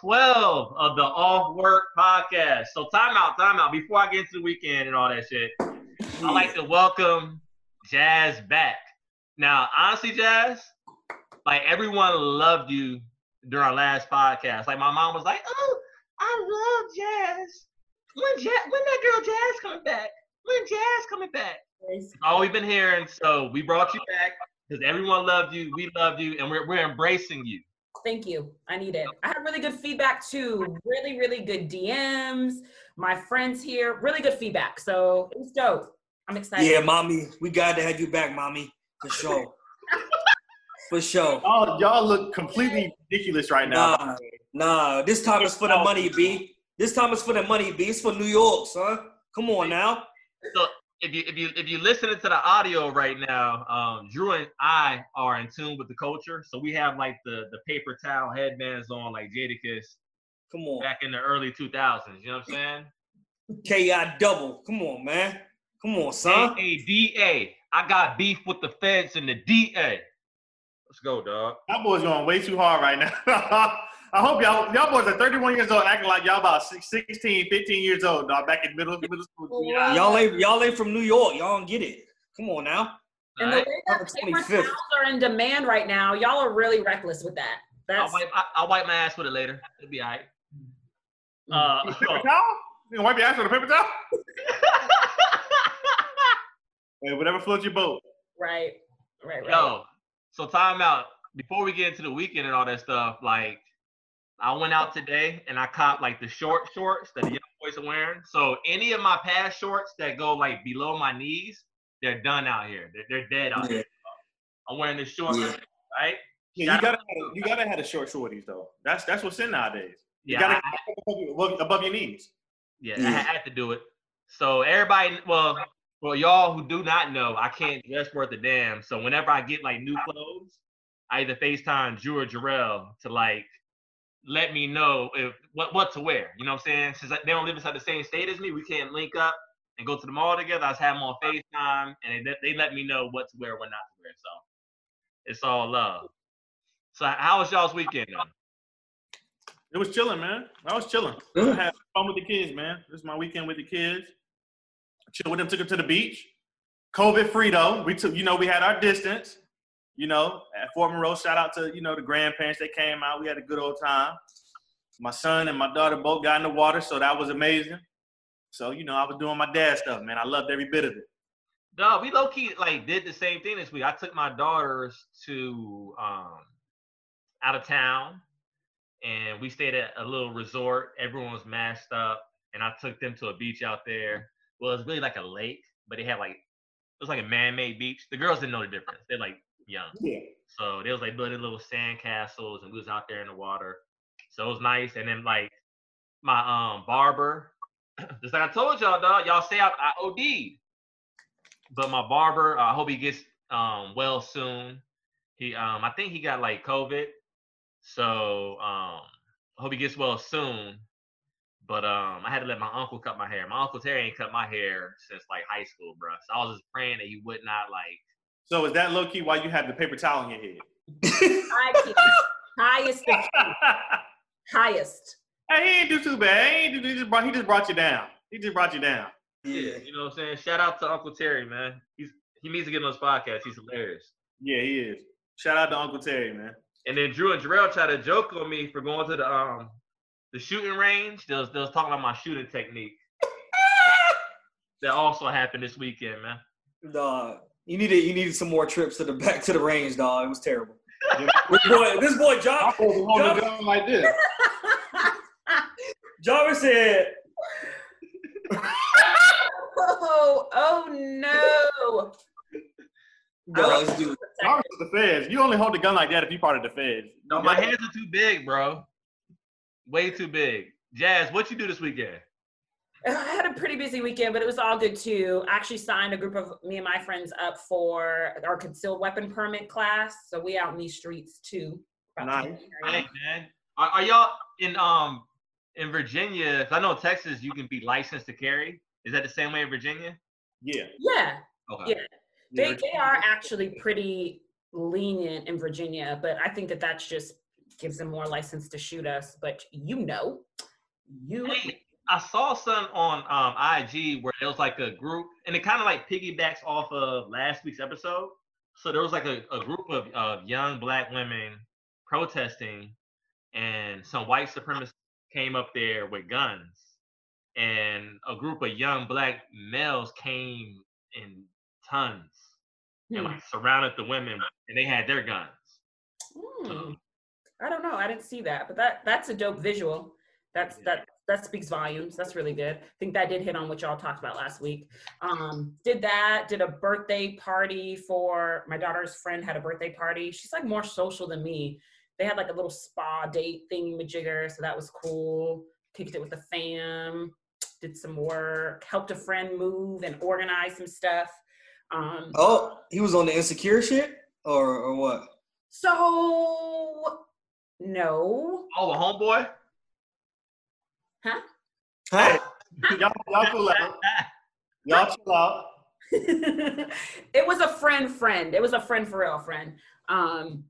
12 of the Off Work Podcast. So, time out, time out. Before I get into the weekend and all that shit, I'd like to welcome Jazz back. Now, honestly, Jazz, like everyone loved you during our last podcast. Like, my mom was like, Oh, I love Jazz. When, Jazz, when that girl Jazz coming back? When Jazz coming back? All we've been hearing. So, we brought you back because everyone loved you. We loved you, and we're, we're embracing you. Thank you. I need it. I had really good feedback too. Really, really good DMs. My friends here, really good feedback. So it was dope. I'm excited. Yeah, mommy, we got to have you back, mommy, for sure. for sure. Y'all, y'all look completely ridiculous right now. Nah, nah. This time is for the money, B. This time is for the money, B. It's for New York, son. Come on now. So if you if you if you listening to the audio right now, um, Drew and I are in tune with the culture. So we have like the the paper towel headbands on, like Jadakiss Come on. back in the early 2000s. You know what I'm saying? KI double. Come on, man. Come on, son. A-A-D-A. I got beef with the feds and the DA. Let's go, dog. Y'all boys going way too hard right now. I hope y'all y'all boys are 31 years old, acting like y'all about six- 16, 15 years old, dog. Back in middle middle school. Wow. Y'all ain't y'all ain't from New York. Y'all don't get it. Come on now. And the Alright? way that paper towels are in demand right now, y'all are really reckless with that. I'll wipe, I, I'll wipe my ass with it later. It'll be all right. Uh, Paper towel? You gonna wipe your ass with a paper towel? Hey, whatever floats your boat. right. Right, right. Yo, so time out. Before we get into the weekend and all that stuff, like I went out today and I caught like the short shorts that the young boys are wearing. So any of my past shorts that go like below my knees, they're done out here. They're, they're dead out Yeah. here. I'm wearing the short, Yeah. right? Yeah, you gotta have, you gotta have the short shorties though. That's that's what's in nowadays. You Yeah, gotta I- get above, your- above, above your knees. Yeah, I Yeah. had to do it. So everybody, well, for y'all who do not know, I can't dress worth a damn. So whenever I get like new clothes, I either FaceTime Drew or Jarrell to like let me know if what what to wear. You know what I'm saying? Since they don't live inside the same state as me, we can't link up and go to the mall together. I just have them on FaceTime, and they, they let me know what to wear, what not to wear. So it's all love. So how was y'all's weekend though? It was chilling, man. I was chilling. I Good. had fun with the kids, man. This is my weekend with the kids. Chill with them, took them to the beach. COVID free though. We took, you know, we had our distance. You know, at Fort Monroe, shout out to, you know, the grandparents that came out. We had a good old time. My son and my daughter both got in the water, so that was amazing. So, you know, I was doing my dad stuff, man. I loved every bit of it. No, we low key like did the same thing this week. I took my daughters to um out of town and we stayed at a little resort. Everyone was masked up and I took them to a beach out there. Well, it was really like a lake, but they had like it was like a man-made beach. The girls didn't know the difference. They're like young. Yeah. So they was like building little sand castles and we was out there in the water. So it was nice. And then like my um barber, just like I told y'all, dog, y'all say I, I OD'd. But my barber, I hope he gets um well soon. He um I think he got like COVID. So um I hope he gets well soon. But um I had to let my uncle cut my hair. My uncle Terry ain't cut my hair since like high school, bro. So I was just praying that he would not like So is that low key why you have the paper towel on your head? High. Highest highest. Hey, he ain't do too bad. He, ain't do, he, just brought, he just brought you down. He just brought you down. Yeah, you know what I'm saying? Shout out to Uncle Terry, man. He's he needs to get on this podcast. He's hilarious. Yeah, he is. Shout out to Uncle Terry, man. And then Drew and Jarrell tried to joke on me for going to the um the shooting range. They was, they was talking about my shooting technique. that also happened this weekend, man. Dog, you needed you needed some more trips to the back to the range, dog. It was terrible. this boy, this boy, I'm John, supposed to hold the gun like this. Jarvis said, oh, oh no. "Dog, this dude, Ours is the feds. You only hold the gun like that if you're part of the feds. No, my hands are too big, bro. Way too big. Jazz, what you do this weekend? I had a pretty busy weekend, but it was all good too. I actually signed a group of me and my friends up for our concealed weapon permit class. So we out in these streets too. About to Nice. hit the area. Hey, man. Are, are y'all in um in Virginia? 'cause I know Texas you can be licensed to carry. Is that the same way in Virginia? Yeah. Yeah. Okay. Yeah. They they are actually pretty lenient in Virginia, but I think that that's just gives them more license to shoot us. But you know, you Hey, I saw something on um, IG where there was like a group, and it kind of like piggybacks off of last week's episode. So there was like a, a group of, of young black women protesting, and some white supremacists came up there with guns, and a group of young black males came in tons and Hmm. like surrounded the women, and they had their guns. Hmm. I don't know. I didn't see that, but that that's a dope visual. That's that that speaks volumes. That's really good. I think that did hit on what y'all talked about last week. Um, did that? Did a birthday party for my daughter's friend had a birthday party. She's like more social than me. They had like a little spa date thingy majigger, so that was cool. Kicked it with the fam. Did some work. Helped a friend move and organize some stuff. Um, Oh, he was on the insecure shit, or or what? So no. Oh, a homeboy. Huh? Huh? Y'all, y'all cool out. Y'all chill out. it was a friend friend. It was a friend for real friend. Um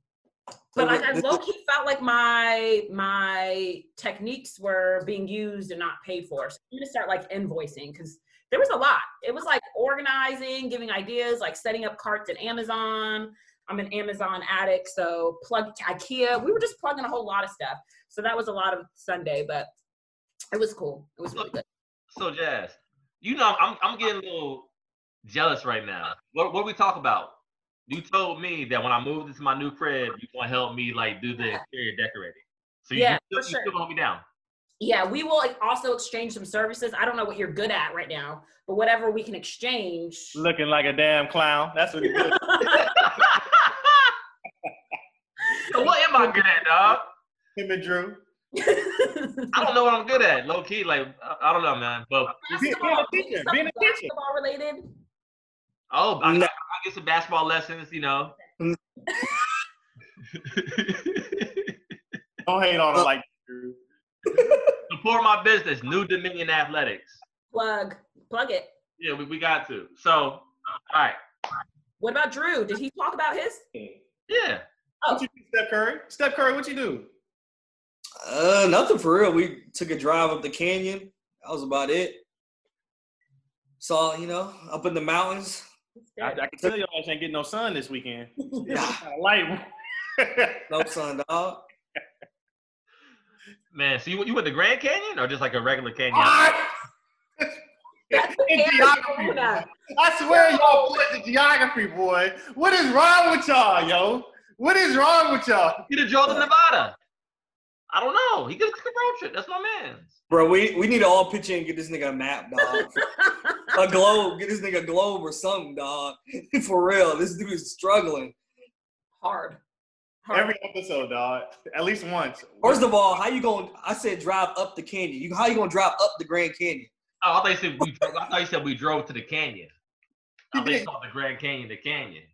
but like I low key felt like my my techniques were being used and not paid for. So I'm gonna start like invoicing because there was a lot. It was like organizing, giving ideas, like setting up carts at Amazon. I'm an Amazon addict, so plug IKEA. We were just plugging a whole lot of stuff. So that was a lot of Sunday, but it was cool. It was really good. So Jazz, you know I'm I'm getting a little jealous right now. What what we talk about? You told me that when I moved into my new crib, you want to help me like do the exterior decorating. So you, Yeah, you, for sure. you still hold me down. Yeah, we will also exchange some services. I don't know what you're good at right now, but whatever we can exchange. Looking like a damn clown. That's what he did. so what am I good at, dog? Him and Drew. I don't know what I'm good at. Low key, like I, I don't know, man. But Being- being a Basketball, teacher, being a teacher. basketball related. oh, I, No. I, I get some basketball lessons, you know. Don't hate on him like Drew. Support my business, New Dominion Athletics. Plug, plug it. Yeah, we, we got to. So, all right. What about Drew? Did he talk about his? Yeah. Oh. What you do, Steph Curry? Steph Curry, what you do? Uh, nothing for real. We took a drive up the canyon. That was about it. Saw, you know, up in the mountains. I, I can tell y'all I ain't getting no sun this weekend. Nah, light. no sun, dog. Man, so you, you went to Grand Canyon or just like a regular canyon? That's In geography. I swear y'all put the geography, boy. What is wrong with y'all, yo? What is wrong with y'all? He could have drove Nevada. I don't know. He could have took a road trip. That's my man. Bro, we, we need to all pitch in and get this nigga a map, dog. a globe. Get this nigga a globe or something, dog. for real. This dude is struggling. Hard. Hard. Every episode, dog. At least once. First of all, how you going? to I said drive up the canyon. You how you gonna drive up the Grand Canyon? Oh, I thought you said we drove, I thought you said we drove to the canyon. I You they did. called the Grand Canyon the canyon.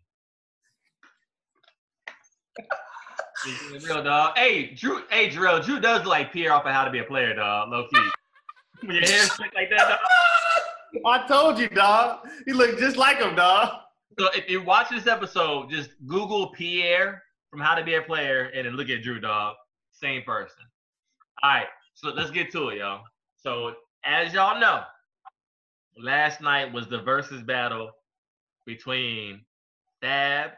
Real dog. Hey, Drew. Hey, Drill. Drew does like Pierre off of How to Be a Player, dog. Low key. When your hair like that, dog. I told you, dog. He looked just like him, dog. So if you watch this episode, just Google Pierre from How to Be a Player and then look at Drew Dog. Same person. All right, so let's get to it, y'all. So as y'all know, last night was the versus battle between Fab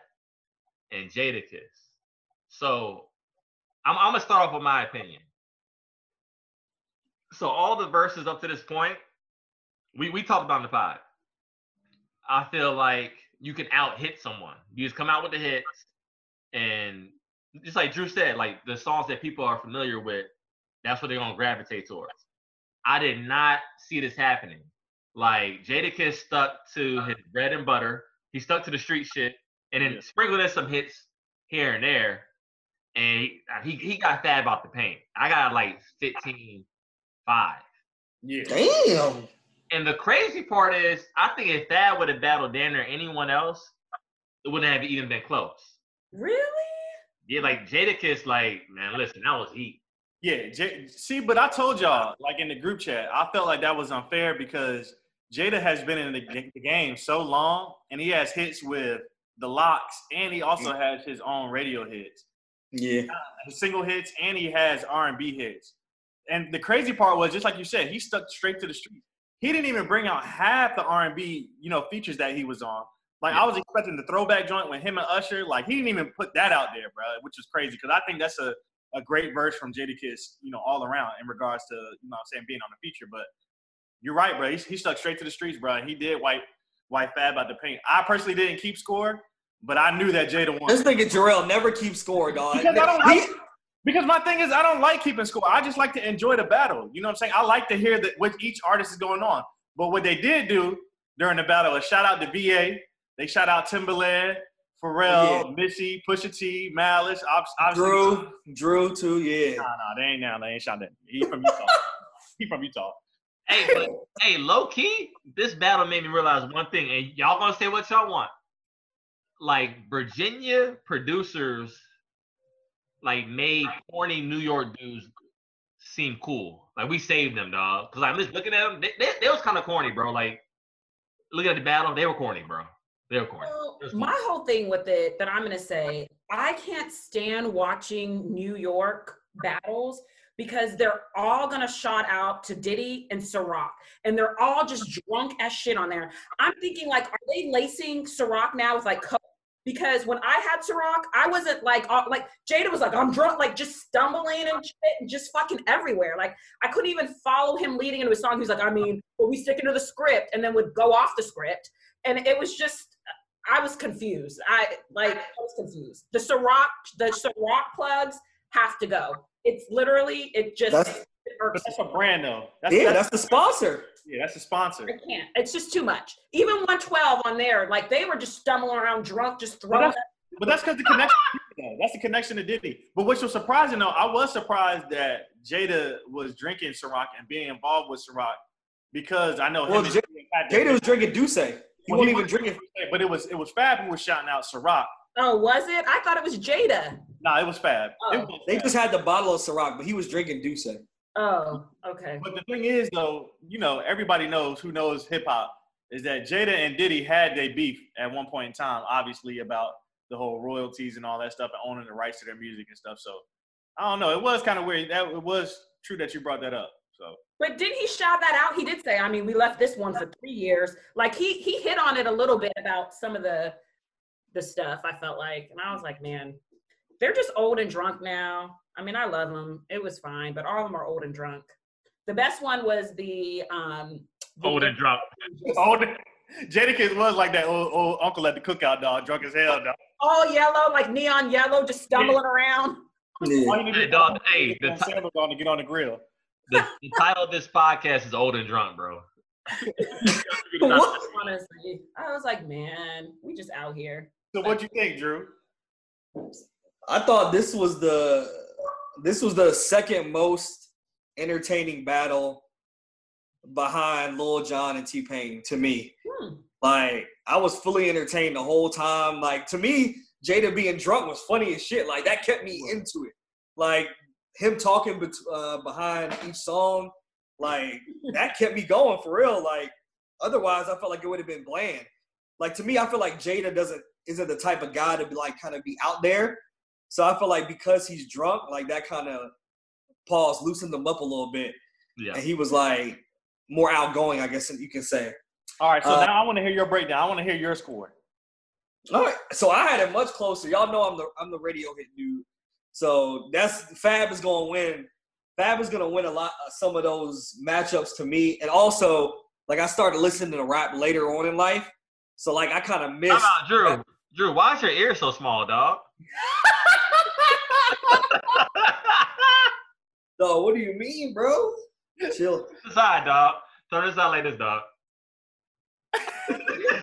and Jadakiss. So I'm, I'm gonna start off with my opinion. So all the verses up to this point, we we talked about in the pod. I feel like you can out hit someone. You just come out with the hits, and just like Drew said, like the songs that people are familiar with, that's what they're gonna gravitate towards. I did not see this happening. Like Jadakiss stuck to his bread and butter. He stuck to the street shit, and then Yeah. sprinkled in some hits here and there. And he, uh, he, he got Fab out the paint. I got like 15, 5. Yeah. Damn. And the crazy part is, I think if Thad would have battled Dan or anyone else, it wouldn't have even been close. Really? Yeah, like Jadakiss, like, man, listen, that was heat. Yeah, J- see, but I told y'all, like in the group chat, I felt like that was unfair because Jada has been in the, the game so long, and he has hits with the LOX, and he also mm-hmm. has his own radio hits, Yeah. single hits, and he has R and B hits. And the crazy part was, just like you said, he stuck straight to the street. He didn't even bring out half the R and B, you know, features that he was on. Like I was expecting the throwback joint with him and Usher. Like he didn't even put that out there, bro, which is crazy because I think that's a, a great verse from Jadakiss, you know, all around in regards to you know what I'm saying being on the feature. But you're right, bro. He, he stuck straight to the streets, bro. He did wipe wipe Fab out the paint. I personally didn't keep score, but I knew that Jada won. This nigga Jarrell never keeps score, dog. Because I don't He- like because my thing is I don't like keeping score. I just like to enjoy the battle. You know what I'm saying? I like to hear that what each artist is going on. But what they did do during the battle was shout out to VA. They shout out Timbaland, Pharrell, Missy, Pusha T, Malice, obviously. Drew, Drew too, yeah. Nah, nah, they ain't now. They ain't shot that. He from Utah. he from Utah. Hey, but hey, low key, this battle made me realize one thing, and y'all gonna say what y'all want. Like Virginia producers, like made corny New York dudes seem cool. Like we saved them, dog. Cause I'm just looking at them. They, they, they was kind of corny, bro. Like looking at the battle, they were corny, bro. They were corny. Well, was my whole thing with it that I'm gonna say, I can't stand watching New York battles because they're all gonna shout out to Diddy and Ciroc, and they're all just drunk as shit on there. I'm thinking like, are they lacing Ciroc now with like coke? Because when I had Ciroc, I wasn't like all, like Jada was like I'm drunk, like just stumbling and shit, and just fucking everywhere. Like I couldn't even follow him leading into a song. He's like, I mean, well, we stick into the script, and then would go off the script, and it was just uh, I was confused. I like I was confused. The Ciroc, the Ciroc plugs have to go. It's literally it just That's- it that's a brand though. That's, Yeah, that's, that's the sponsor. Yeah, that's a sponsor. I can't. It's just too much. Even 112 on there, like they were just stumbling around drunk, just throwing. that's- But that's because the connection. That's the connection to Diddy. But what was surprising though, I was surprised that Jada was drinking Ciroc and being involved with Ciroc because I know him Well, and J- Diddy Jada was drinking D'usse. He Well, wasn't even was- drinking. But it was it was Fab who was shouting out Ciroc. Oh, was it? I thought it was Jada. Nah, it was Fab. It Oh. was They Fab. just had the bottle of Ciroc, but he was drinking D'usse. Oh, okay. But the thing is, though, you know, everybody knows who knows hip hop is that Jada and Diddy had their beef at one point in time, obviously about the whole royalties and all that stuff and owning the rights to their music and stuff. So I don't know. It was kind of weird. That it was true that you brought that up. So But didn't he shout that out? He did say, I mean, we left this one for three years. Like he he hit on it a little bit about some of the the stuff. I felt like, and I was like, man, they're just old and drunk now. I mean, I love them. It was fine, but all of them are old and drunk. The best one was the um the- Old and drunk. old Jadakiss was like that old, old uncle at the cookout, dog, drunk as hell, dog. all yellow, like neon yellow, just stumbling around. Yeah. All you need Hey, do dog, hey, the ti- sandals on to get on the grill. The, the title of this podcast is Old and Drunk, bro. Honestly, I was like, man, we just out here. So what do you think, Drew? I thought this was the this was the second most entertaining battle behind Lil Jon and T Pain to me. Hmm. Like I was fully entertained the whole time. Like to me, Jada being drunk was funny as shit. Like that kept me into it. Like him talking bet- uh, behind each song, like that kept me going for real. Like otherwise, I felt like it would have been bland. Like to me, I feel like Jada doesn't isn't the type of guy to be like kind of be out there. So I feel like because he's drunk, like that kind of pause loosened him up a little bit, Yeah. and he was like more outgoing, I guess you can say. All right, so Uh, now I want to hear your breakdown. I want to hear your score. All right, so I had it much closer. Y'all know I'm the I'm the radio hit dude. So that's Fab is gonna win. Fab is gonna win a lot uh, some of those matchups to me, and also like I started listening to rap later on in life, so like I kind of How missed. about Drew? Drew, why is your ear so small, dog? No, what do you mean, bro? Chill. Aside, dog. Turn this out like this, dog.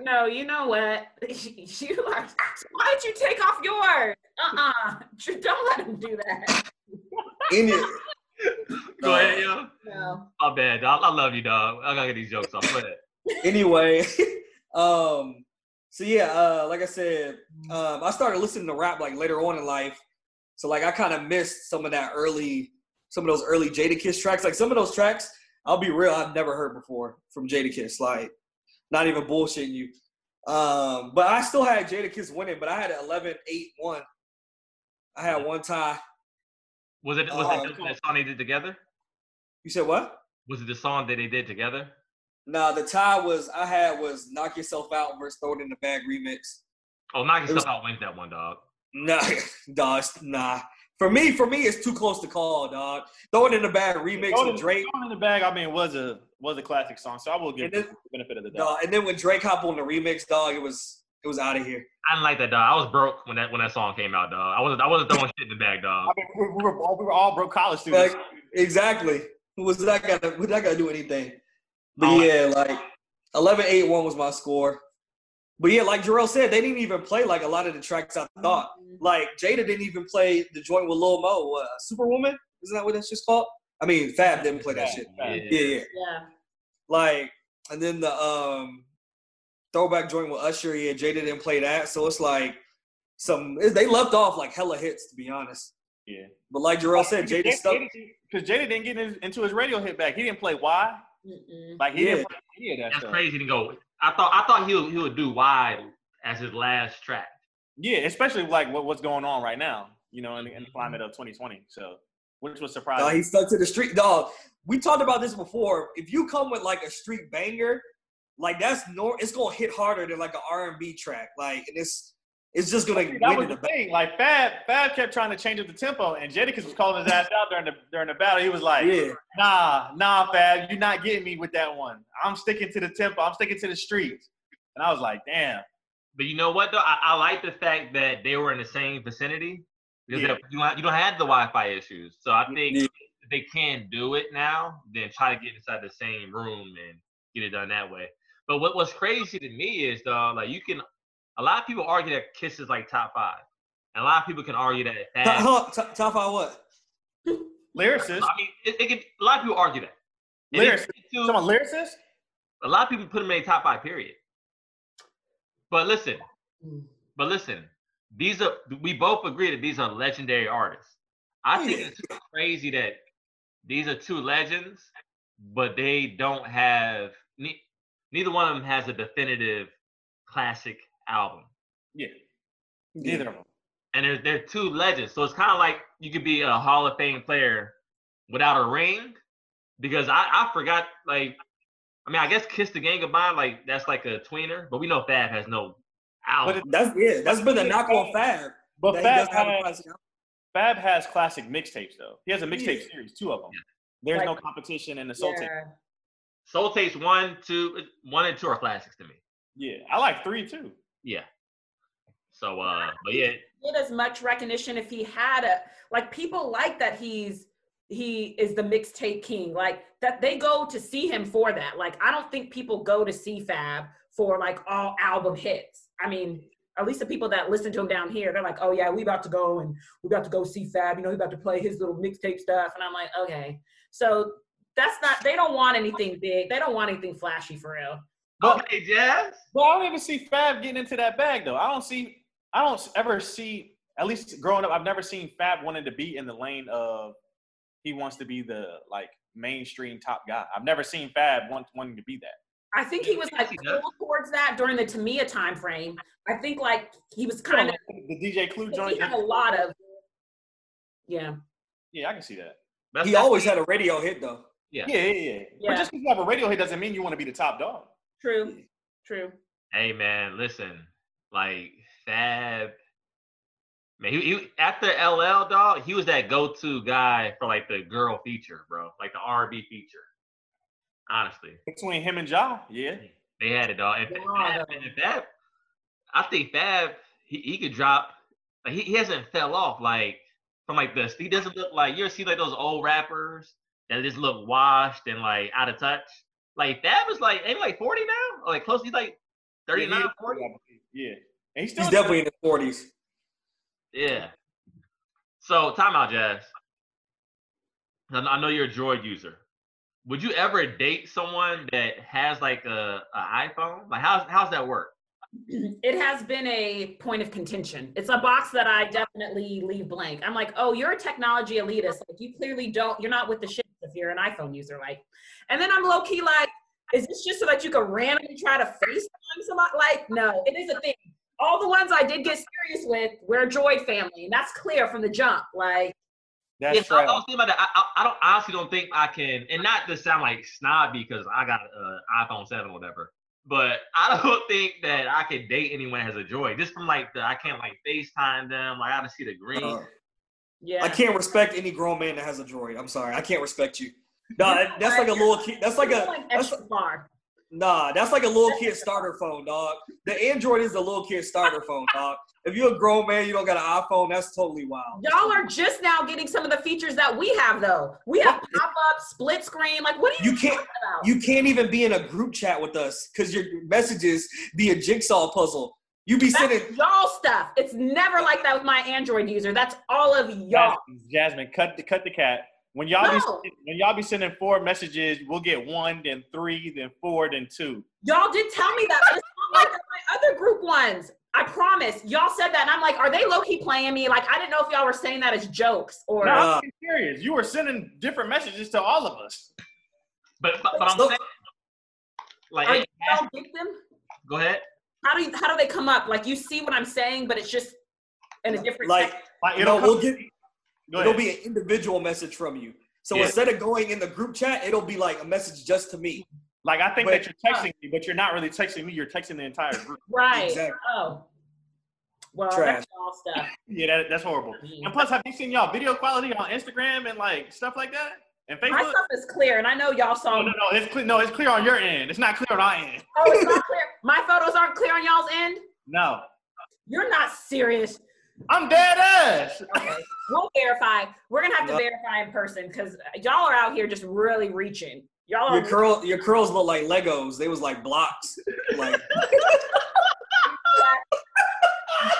No, you know what? You are. Why did you take off yours? Uh-uh. Don't let him do that. In it. Go ahead, yo. No. My bad, dog. I love you, dog. I gotta get these jokes off. Go ahead. anyway, um, so yeah, uh, like I said, um, I started listening to rap like later on in life. So like I kind of missed some of that early, some of those early Jadakiss tracks. Like some of those tracks, I'll be real. I've never heard before from Jadakiss. Like, not even bullshitting you. Um, but I still had Jadakiss winning, but I had it 11 8 1. I had one tie. Was it was Uh, it the, the song they did together? You said what? Was it the song that they did together? Nah, the tie was I had was Knock Yourself Out versus Throw It in the Bag remix. Oh, knock It was- yourself out wins that one, dog. Nah, dog, nah. For me, for me, it's too close to call, dog. Throw it in the bag remix Throw it with Drake. Throw It in the bag. I mean, was a was a classic song, so I will give And the benefit of the doubt. Dog, and then when Drake hopped on the remix, dog, it was it was out of here. I didn't like that, dog. I was broke when that when that song came out, dog. I wasn't I wasn't throwing shit in the bag, dog. I mean, we, we were all, we were all broke college students. Like exactly. Was that gonna was that gonna do anything? But Oh. yeah, like 11-8-1 was my score. But yeah, like Jarrell said, they didn't even play like a lot of the tracks I thought. Like Jada didn't even play the joint with Lil Mo, uh, Superwoman. Isn't that what that's just called? I mean, Fab didn't play that Fab, shit. Yeah. Yeah, yeah. Yeah. Like, and then the um throwback joint with Usher, yeah, Jada didn't play that. So it's like some they left off like hella hits to be honest. Yeah. But like Jarrell said, Jada stuck. because Jada didn't get into his radio hit back. He didn't play Why. Mm-mm. Like he Yeah. didn't play any of that That's stuff. crazy to go. I thought I thought he would, he would do wide as his last track. Yeah, especially like what, what's going on right now. You know, in, the- in the climate mm-hmm. of 2020. So, which was Dog, surprising. he stuck to the street. Dog, we talked about this before. If you come with like a street banger, like that's nor it's gonna hit harder than like an R and B track. Like, and it's it's just gonna that was the the thing. Like Fab, Fab kept trying to change up the tempo, and Jadakiss was calling his ass out during the during the battle. He was like, Yeah, "Nah, nah, Fab, you're not getting me with that one. I'm sticking to the tempo. I'm sticking to the streets." And I was like, "Damn." But you know what though? I, I like the fact that they were in the same vicinity because Yeah. you don't, you don't have the Wi-Fi issues. So I think Yeah. if they can do it now, then try to get inside the same room and get it done that way. But what what's crazy to me is though, like you can, a lot of people argue that Kiss is like top five, and a lot of people can argue that. top, Fab, huh, top, top five what? Lyricist, I mean, it, it can, a lot of people argue that. And it's- lyricist. it's too- Someone lyricist? a lot of people put him in a top five period. But listen, but listen, these are we both agree that these are legendary artists. I oh, think it's crazy that these are two legends, but they don't have ne- neither one of them has a definitive classic album. Yeah, neither of them. And they're they're two legends. So it's kind of like you could be a Hall of Fame player without a ring. Because I, I forgot like I mean I guess Kiss the Game Goodbye, like that's like a tweener, but we know Fab has no album. But it, That's yeah. That's been the knock on Fab. but that Fab doesn't have a has, classic album. Fab has classic mixtapes though. He has a mixtape Yeah. series, two of them. There's no competition in the soul tape. Soul Tapes one, two, one and two are classics to me. Yeah, I like three too. Yeah. So uh but yeah, Get as much recognition if he had a like people like that he's he is the mixtape king like that they go to see him for that. Like i don't think people go to see fab for like all album hits. I mean at least the people that listen to him down here they're like oh yeah we about to go and we about to go see fab you know he about to play his little mixtape stuff. And i'm like okay. So that's not they don't want anything big. They don't want anything flashy for real But, okay, Jazz. but I don't even see Fab getting into that bag though. I don't see. I don't ever see. At least growing up, I've never seen Fab wanting to be in the lane of he wants to be the like mainstream top guy. I've never seen Fab want, wanting to be that. I think he was like Yes, he does. pulled towards that during the Tamia time frame. I think like he was kind of the DJ Clue joint. he had a lot of yeah. Yeah, I can see that. That's He always had a radio hit though. yeah. Yeah, yeah, yeah. Yeah. But just because you have a radio hit doesn't mean you want to be the top dog. True. True. Hey man, listen, like Fab, man, he, he after LL dog, he was that go-to guy for like the girl feature, bro, like the R&B feature. Honestly, Between him and Ja, yeah. they had it, dog. And Yeah, Fab, though. and Fab, I think Fab, he, he could drop. Like he, he hasn't fell off like from like this. He doesn't look like you ever see like those old rappers that just look washed and like out of touch. Like that was like ain't he, like forty now, or like close. He's like 39, 40. Yeah. And he's still He's definitely in his forties. Yeah. So timeout, Jazz. I I know you're a Droid user. Would you ever date someone that has like a, a iPhone? Like how's how's that work? It has been a point of contention. It's a box that I definitely leave blank. I'm like, oh, you're a technology elitist. Like you clearly don't, you're not with the shit. If you're an iPhone user. Like, and then I'm low key like, is this just so that you can randomly try to FaceTime somebody? Like, no, it is a thing. All the ones I did get serious with, we're a Droid family, and that's clear from the jump. Like, That's Yeah, I, I trash. was thinking about that. I, I, I don't honestly don't think I can, and not to sound like snobby because I got an iPhone seven or whatever. But I don't think that I could date anyone that has a Droid. Just from like the, I can't like FaceTime them. Like I gotta see the green. Uh-huh. Yeah, I can't respect any grown man that has a droid. I'm sorry, I can't respect you. Nah, that- that's like a little kid. That's like a going that's, far. nah. That's like a little kid starter phone, dog. The Android is the little kid starter phone, dog. If you're a grown man, you don't got an iPhone. That's totally wild. Y'all are just now getting some of the features that we have, though. We have pop up, split screen. Like, what are you, You can't. talking about? You can't even be in a group chat with us because your messages be a jigsaw puzzle. You be sending. That's y'all stuff. It's never like that with my Android user. That's all of y'all. Jasmine, Jasmine, cut the cut the cat. When y'all be when y'all be sending four messages, we'll get one, then three, then four, then two. Y'all did tell me that, it's not like my other group ones. I promise. Y'all said that, and I'm like, are they low key playing me? Like, I didn't know if y'all were saying that as jokes or. No, Nah. I'm uh, serious. You were sending different messages to all of us. But but, but I'm saying, like, Are you y'all get them? go ahead. How do you, how do they come up? Like, you see what I'm saying, but it's just in a different. Like, you it'll know, we'll get. It'll be an individual message from you. So Yeah. instead of going in the group chat, it'll be like a message just to me. like I think but- that you're texting me, but you're not really texting me. You're texting the entire group. right. Exactly. Oh. Well, Trash. that's y'all stuff. Yeah, that, that's horrible. And plus, have you seen y'all video quality on Instagram and like stuff like that and My stuff is clear, and I know y'all saw. No, no, no. It's clear. No, it's clear on your end. It's not clear on our end. Oh, it's not clear. My photos aren't clear on y'all's end. No, You're not serious. I'm dead ass. Okay, we'll verify. We're gonna have to No. verify in person because y'all are out here just really reaching. Y'all Your are. curl, your curls look like Legos. They was like blocks. Like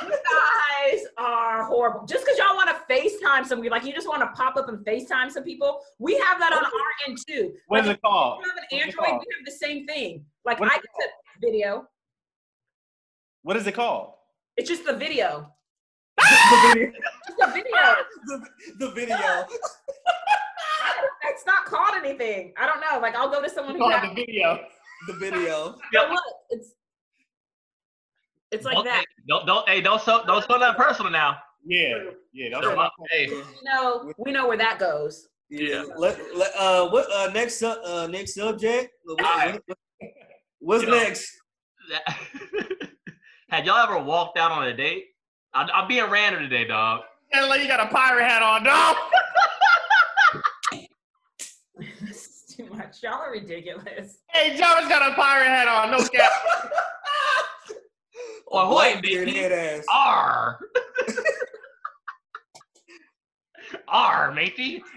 You guys are horrible. Just because y'all want to FaceTime somebody, like you just want to pop up and FaceTime some people. We have that on our end too. What is Like, it called? you have an Android, we have the same thing. Like I the video. What is it called? It's just the video. the video. Just the video. The, the video. it's not called anything. I don't know. Like I'll go to someone It's who has, the video. The video. but look, it's it's like don't, that. Hey, don't don't hey don't so don't so that personal now. Yeah, yeah. That's So, what hey, We know we know where that goes. Yeah. Let, let, uh, what uh, next su- uh, next subject? What- Alright. what- what's Yo. next? had y'all ever walked out on a date? I, I'm being random today, dog. Yeah, like you got a pirate hat on, dog. this is too much. Y'all are ridiculous. Hey, Jarvis got a pirate hat on. No cap. Or who ain't baby? head ass. R. R, matey.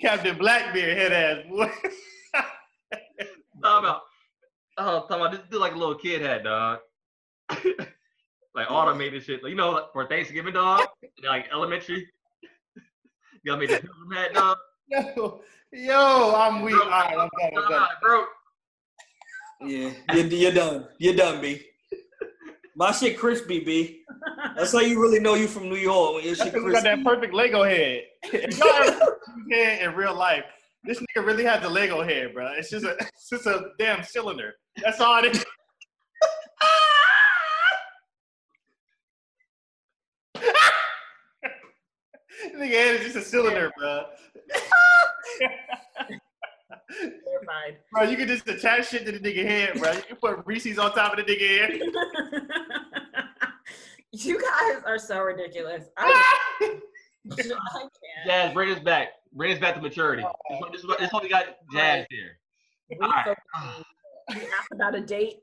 Captain Blackbeard head ass boy. Talking about, oh, talking about this dude like a little kid had, dog. like automated shit. Like, you know, like for Thanksgiving, dog. like elementary. You gotta make the pilgrim hat, dog. yo, yo, I'm weak. All right, I'm done. I'm done. Bro. Yeah, you're, you're done. You're done, B. My shit crispy, B. That's how you really know you from New York when your shit nigga got that perfect Lego head. If y'all ever head in real life, this nigga really has a Lego head, bro. It's just a, it's just a damn cylinder. That's all it is. nigga head is just a cylinder, bro. Terrified. Bro, you can just attach shit to the nigga head, bro. You can put Reese's on top of the nigga head. you guys are so ridiculous. I, I can't. Jazz, bring us back. Bring us back to maturity. This one, this one, this one we got Jazz here. We All right. focus- we asked about a date.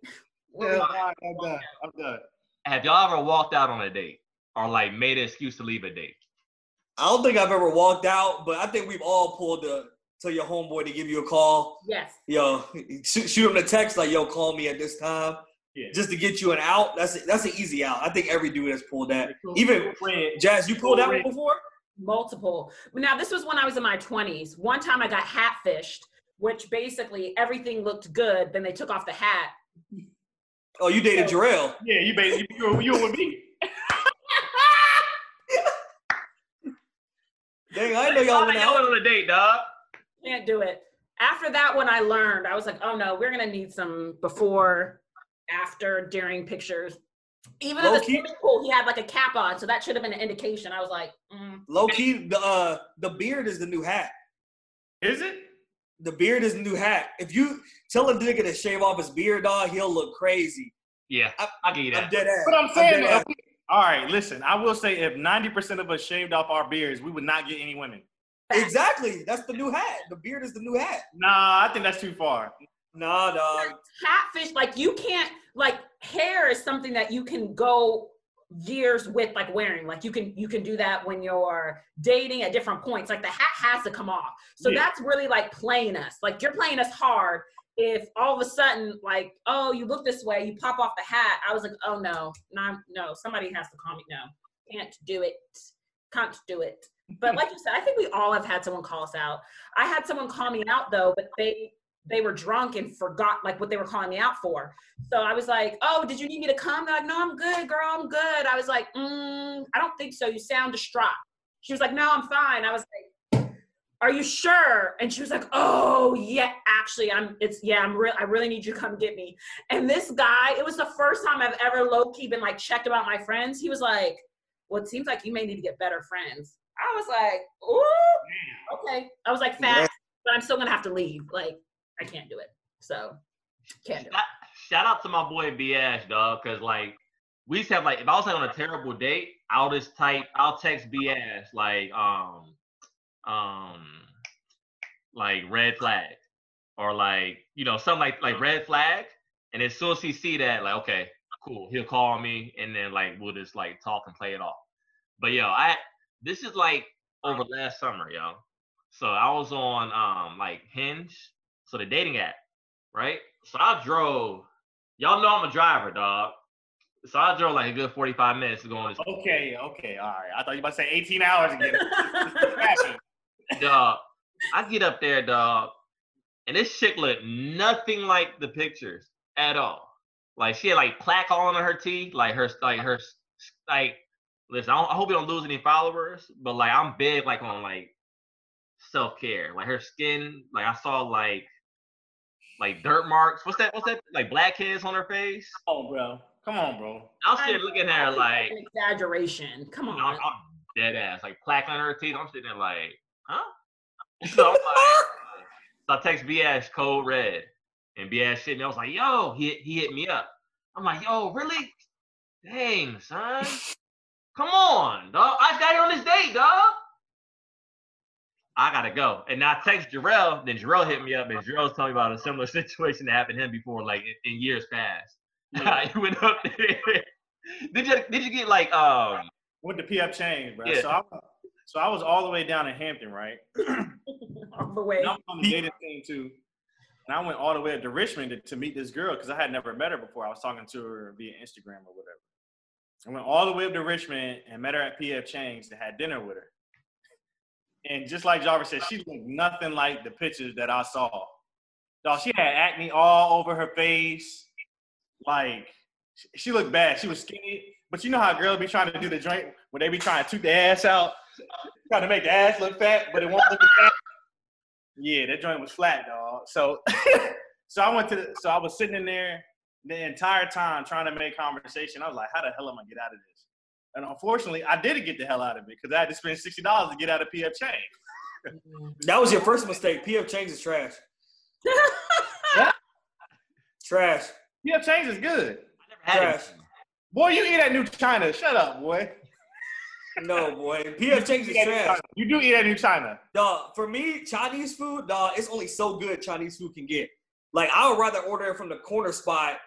Yeah, we- I'm done. I'm done. Have y'all ever walked out on a date or like made an excuse to leave a date? I don't think I've ever walked out, but I think we've all pulled the tell your homeboy to give you a call. Yes. Yo, shoot, shoot him a text like, "Yo, call me at this time," Yeah. just to get you an out. That's that's an easy out. I think every dude has pulled that. Cool- Even cool red. Jazz, you pulled that one before? Multiple. Now, this was when I was in my 20s. One time I got hat fished, which basically everything looked good. Then they took off the hat. Oh, you dated Jarrell. Yeah, you basically you, you with me. Dang, I didn't know y'all went y'all out. on a date, dog. Can't do it. After that, when I learned, I was like, oh no, we're gonna need some before, after, during pictures. Even in the Low-key- swimming pool, he had like a cap on, so that should have been an indication. I was like, mm. Low key, the uh, the beard is the new hat. Is it? The beard is the new hat. If you tell a nigga to shave off his beard, dog, he'll look crazy. Yeah, I- I'll give you I'm that. dead ass. But I'm saying, dead ass. if we- all right, listen. I will say, if 90% of us shaved off our beards, we would not get any women. Exactly. That's the new hat. The beard is the new hat. Nah, I think that's too far. Nah, dog. catfish, like you can't, like hair is something that you can go years with like wearing like you can you can do that when you're dating at different points like the hat has to come off so Yeah. that's really like playing us like you're playing us hard if all of a sudden like oh you look this way you pop off the hat i was like oh no no no somebody has to call me no can't do it can't do it but like you said i think we all have had someone call us out i had someone call me out though but they they were drunk and forgot like what they were calling me out for so I was like, "Oh, did you need me to come?" They're like, "No, I'm good, girl. I'm good." I was like, mm, "I don't think so. You sound distraught." She was like, "No, I'm fine." I was like, "Are you sure?" And she was like, "Oh, yeah. Actually, I'm. It's yeah. I'm real. I really need you to come get me." And this guy, it was the first time I've ever low key been like checked about my friends. He was like, "Well, it seems like you may need to get better friends." I was like, "Ooh, okay." I was like, "Fast," but I'm still gonna have to leave. Like, I can't do it. So, can't do it. Shout, shout out to my boy BS, Ash, dog, because like we used to have like if I was like on a terrible date, I'll just type, I'll text BS like um um like red flag or like you know something like like red flag, and as soon as he see that, like okay, cool, he'll call me, and then like we'll just like talk and play it off. But yo, I this is like over last summer, yo. So I was on um like Hinge, so the dating app, right? So I drove. Y'all know I'm a driver, dog. So I drove like a good 45 minutes to go on this Okay, okay, all right. I thought you were about to say 18 hours again. Dog. I get up there, dog, and this chick looked nothing like the pictures at all. Like she had like plaque all on her teeth, like her, like her, like. Listen, I, don't, I hope you don't lose any followers, but like I'm big, like on like self care. Like her skin, like I saw like like dirt marks. What's that? What's that? Like blackheads on her face. Come on, bro. Come on, bro. I'm sitting looking at her like, An exaggeration. Come on. you know, I'm, I'm dead ass, like plaque on her teeth. I'm sitting there like, huh? So I'm like, so I text BS code red, and BS shit me. I was like, yo, he he hit me up. I'm like, yo, really? Dang, son. Come on, dog. I got you on this date, dog. I gotta go. And now I text Jarrell, then Jarrell hit me up, and Jarrell's telling me about a similar situation that happened to him before, like in, in years past. he went up there. did you did you get like um With the PF Chang's, bro. Yeah. So I, so I was all the way down in Hampton, right? All the way. And I'm on the dating thing too. And I went all the way up to Richmond to, to meet this girl because I had never met her before. I was talking to her via Instagram or whatever. I went all the way up to Richmond and met her at PF Chang's and had dinner with her. And just like Jarvis said, she looked nothing like the pictures that I saw. Dog, she had acne all over her face. Like, she- looked bad. She was skinny. But you know how girls be trying to do the joint when they be trying to toot their ass out, trying to make the ass look fat, but it won't look fat. Yeah, that joint was flat, dog. So, so I went to. The, so I was sitting in there the entire time trying to make conversation. I was like, how the hell am I get out of this? And unfortunately, I didn't get the hell out of it because I had to spend sixty dollars to get out of PF Chang's. Mm-hmm. That was your first mistake. PF Chang's is trash. Trash. PF Chang's is good. I never had Trash. it. Boy, you eat at New China. Shut up, boy. No, boy. PF Chang's is You eat at New trash. You do eat at New China. Dog, for me, Chinese food, dog, it's only so good Chinese food can get. Like, I would rather order it from the corner spot,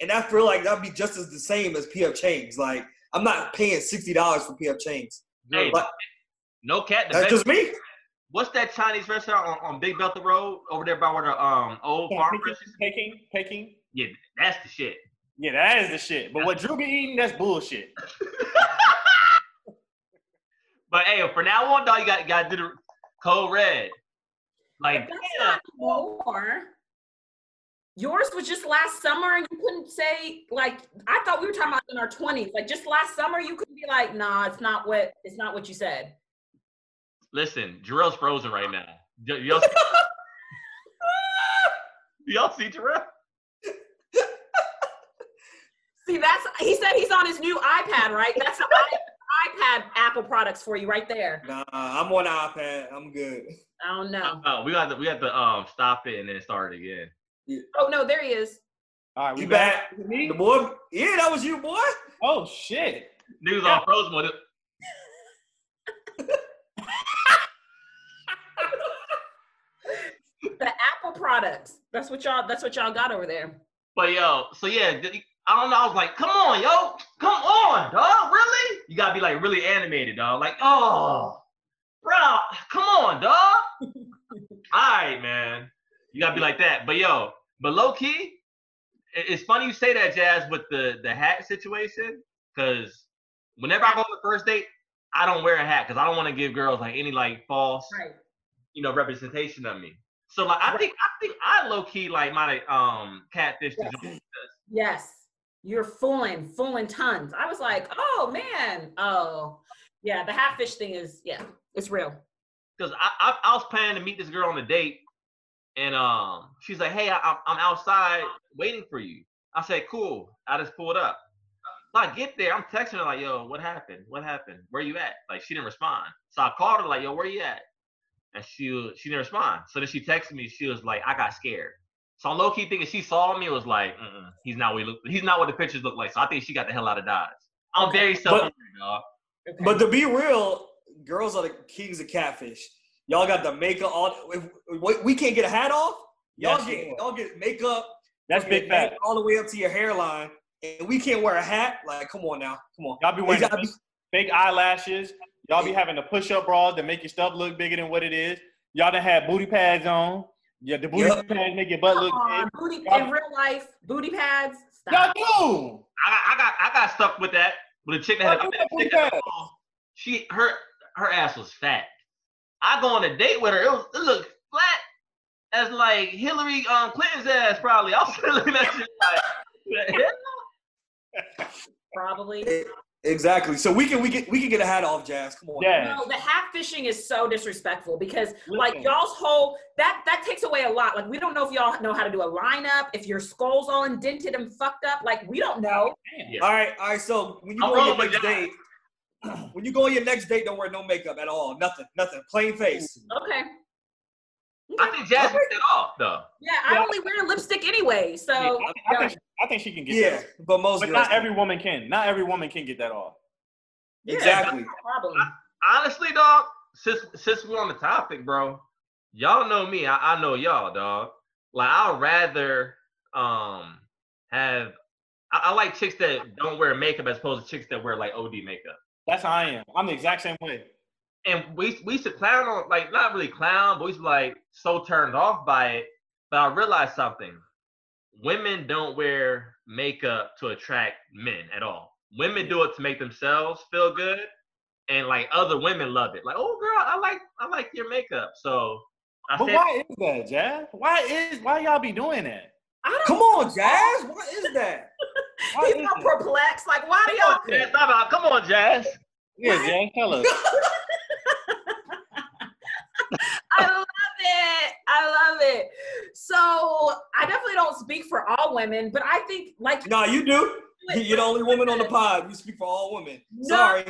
and I feel like that'd be just as the same as PF Changs. Like, I'm not paying sixty dollars for PF Changs. Hey, But no cat. That's best- just me. What's that Chinese restaurant on, on Big Bethel Road over there by where the um old farm Peking, is? Peking, Peking. Yeah, that's the shit. Yeah, that is the shit. But what Drew be eating, that's bullshit. But hey, for now on, dog, you got got to do the code red. Like, That's damn. not more. Yours was just last summer, and you couldn't say like I thought we were talking about in our twenties. Like just last summer, you couldn't be like, "Nah, it's not what it's not what you said." Listen, Jarrell's frozen right now. Y- y'all, y'all see Jarrell? See, that's he said he's on his new iPad, right? That's the i- iPad Apple products for you right there. Nah, I'm on iPad. I'm good. I don't know. Oh, we got to we got to um stop it and then start it again. Oh no, there he is. All right, we You back. back? Me? The boy, yeah, that was you, boy. Oh shit. Niggas News on frozen with it. The Apple products. That's what y'all. That's what y'all got over there. But yo, so yeah, I don't know. I was like, come on, yo, come on, dog. Really? You gotta be like really animated, dog. Like, oh, bro, come on, dog. All right, man. You gotta be like that. But yo, but low key, it's funny you say that, Jazz, with the the hat situation, because whenever I go on the first date, I don't wear a hat because I don't want to give girls like any like false, Right. you know, representation of me. So like, I think I think I low key like my um catfish Yes. Yes. You're fooling, fooling tons. I was like, oh man, oh yeah. The hatfish thing is yeah, it's real. because I, I I was planning to meet this girl on a date, and um she's like, "Hey, I, I'm I'm outside waiting for you." I said, "Cool." I just pulled up. So I get there, I'm texting her like, "Yo, what happened? What happened? Where you at?" Like she didn't respond. So I called her like, "Yo, where you at?" And she she didn't respond. So then she texted me. She was like, "I got scared." So I'm low key thinking she saw me. Was like, Mm-mm, "He's not what he look. He's not what the pictures look like." So I think she got the hell out of Dodge. I'm Okay. very self dog. Okay. But to be real, girls are the kings of catfish. Y'all got the makeup All If, we- we can't get a hat off. Y'all Yes, get Lord. y'all get makeup. That's from big fat. all the way up to your hairline, and we can't wear a hat. Like, come on now, come on. Y'all be wearing gotta be- fake eyelashes. Y'all be having the push-up bras that make your stuff look bigger than what it is. Y'all done had booty pads on. Yeah, the booty Yep. pads make your butt look on, big. booty in real life, booty pads. Y'all do. I got, I got, I got stuck with that with a chick that had a do chick booty that- she her her ass was fat. I go on a date with her. It, was, it looked flat as like Hillary um, Clinton's ass probably. I was looking at that shit like, the hell? Probably. Exactly. So we can we can we can get a hat off, Jazz. Come on. Yeah. No, the hat fishing is so disrespectful because like y'all's whole that that takes away a lot. Like we don't know if y'all know how to do a lineup, if your skull's all indented and fucked up. Like we don't know. Yeah. All right, all right. So when you go on your rolling with next date, when you go on your next date, don't wear no makeup at all. Nothing. Nothing. Plain face. Okay. I think Jazz took that off though. Yeah, I Yeah. only wear lipstick anyway. So I, I think, I think she can get Yeah, that. but most But girls not can't. every woman can. Not every woman can get that off. yeah, Exactly. that's no problem. Honestly, dog, since since we're on the topic, bro, y'all know me. I, I know y'all, dog. Like I'd rather um have I, I like chicks that don't wear makeup as opposed to chicks that wear like OD makeup. That's how I am. I'm the exact same way. and we we used to clown on like not really clown, but we used to like so turned off by it. But I realized something: women don't wear makeup to attract men at all. Women do it to make themselves feel good, and like other women love it. Like, oh girl, I like I like your makeup. So I But said, why is that, Jazz? Why is why y'all be doing that? I don't Come on, Jazz. What is that? Why He's is not that? perplexed. Like, why do y'all on, Jazz, stop out. Come on, Jazz. Yeah, Jazz, tell us. I love it. I love it. So I definitely don't speak for all women, but I think like No, you do. You're the only woman on the pod. You speak for all women. No. Sorry. I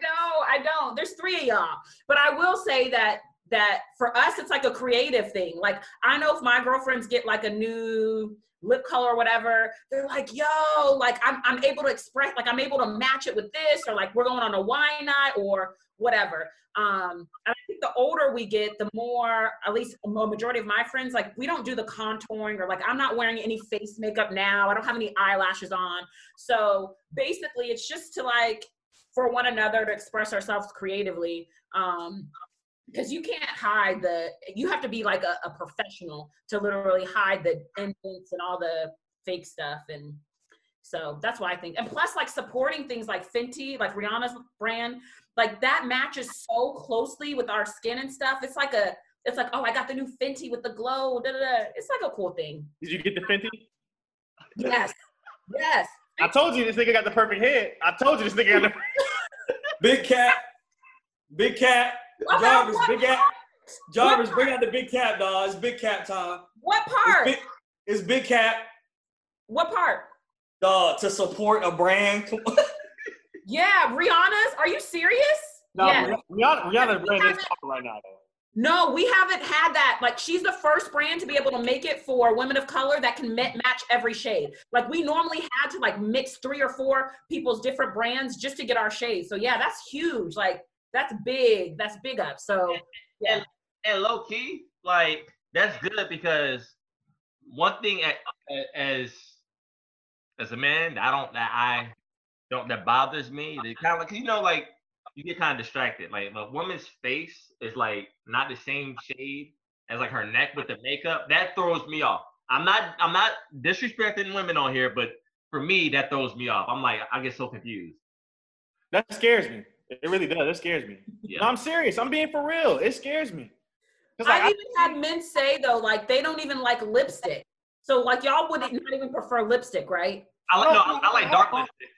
don't. I don't. There's three of y'all. But I will say that that for us it's like a creative thing. Like I know if my girlfriends get like a new lip color or whatever, they're like, yo, like I'm I'm able to express like I'm able to match it with this, or like we're going on a wine night or whatever. Um, and I think the older we get, the more, at least a majority of my friends, like we don't do the contouring or like I'm not wearing any face makeup now. I don't have any eyelashes on. So basically, it's just to like for one another to express ourselves creatively. Um, because you can't hide the, you have to be like a, a professional to literally hide the indents and all the fake stuff. And so that's why I think, and plus, like supporting things like Fenty, like Rihanna's brand, like that matches so closely with our skin and stuff. It's like a, it's like, oh, I got the new Fenty with the glow. Da, da, da. It's like a cool thing. Did you get the Fenty? Yes. Yes. I told you this nigga got the perfect head. I told you this nigga got the Big cat. Big cat. About Jarvis, what big part? Jarvis, bring out the big cap, dog. It's big cap time. What It's part? big, it's big cap, What part? dog, to support a brand. Yeah, Rihanna's. Are you serious? No, yeah. Rihanna, Rihanna's We brand is haven't- popping right now though. No, we haven't had that. Like, she's the first brand to be able to make it for women of color that can ma- match every shade. Like, we normally had to like mix three or four people's different brands just to get our shade. So yeah, that's huge. Like, that's big. That's big up. So yeah. and low key, like that's good because one thing as as a man, I don't that I don't that bothers me. That kind of like you know like you get kind of distracted. Like a woman's face is like not the same shade as like her neck with the makeup. That throws me off. I'm not I'm not disrespecting women on here, but for me that throws me off. I'm like I get so confused. That scares me. It really does. It scares me. Yeah. No, I'm serious. I'm being for real. It scares me. like, I've I- even had men say though, like they don't even like lipstick. So like y'all would not even prefer lipstick, right? I like no, I, I like dark lipstick.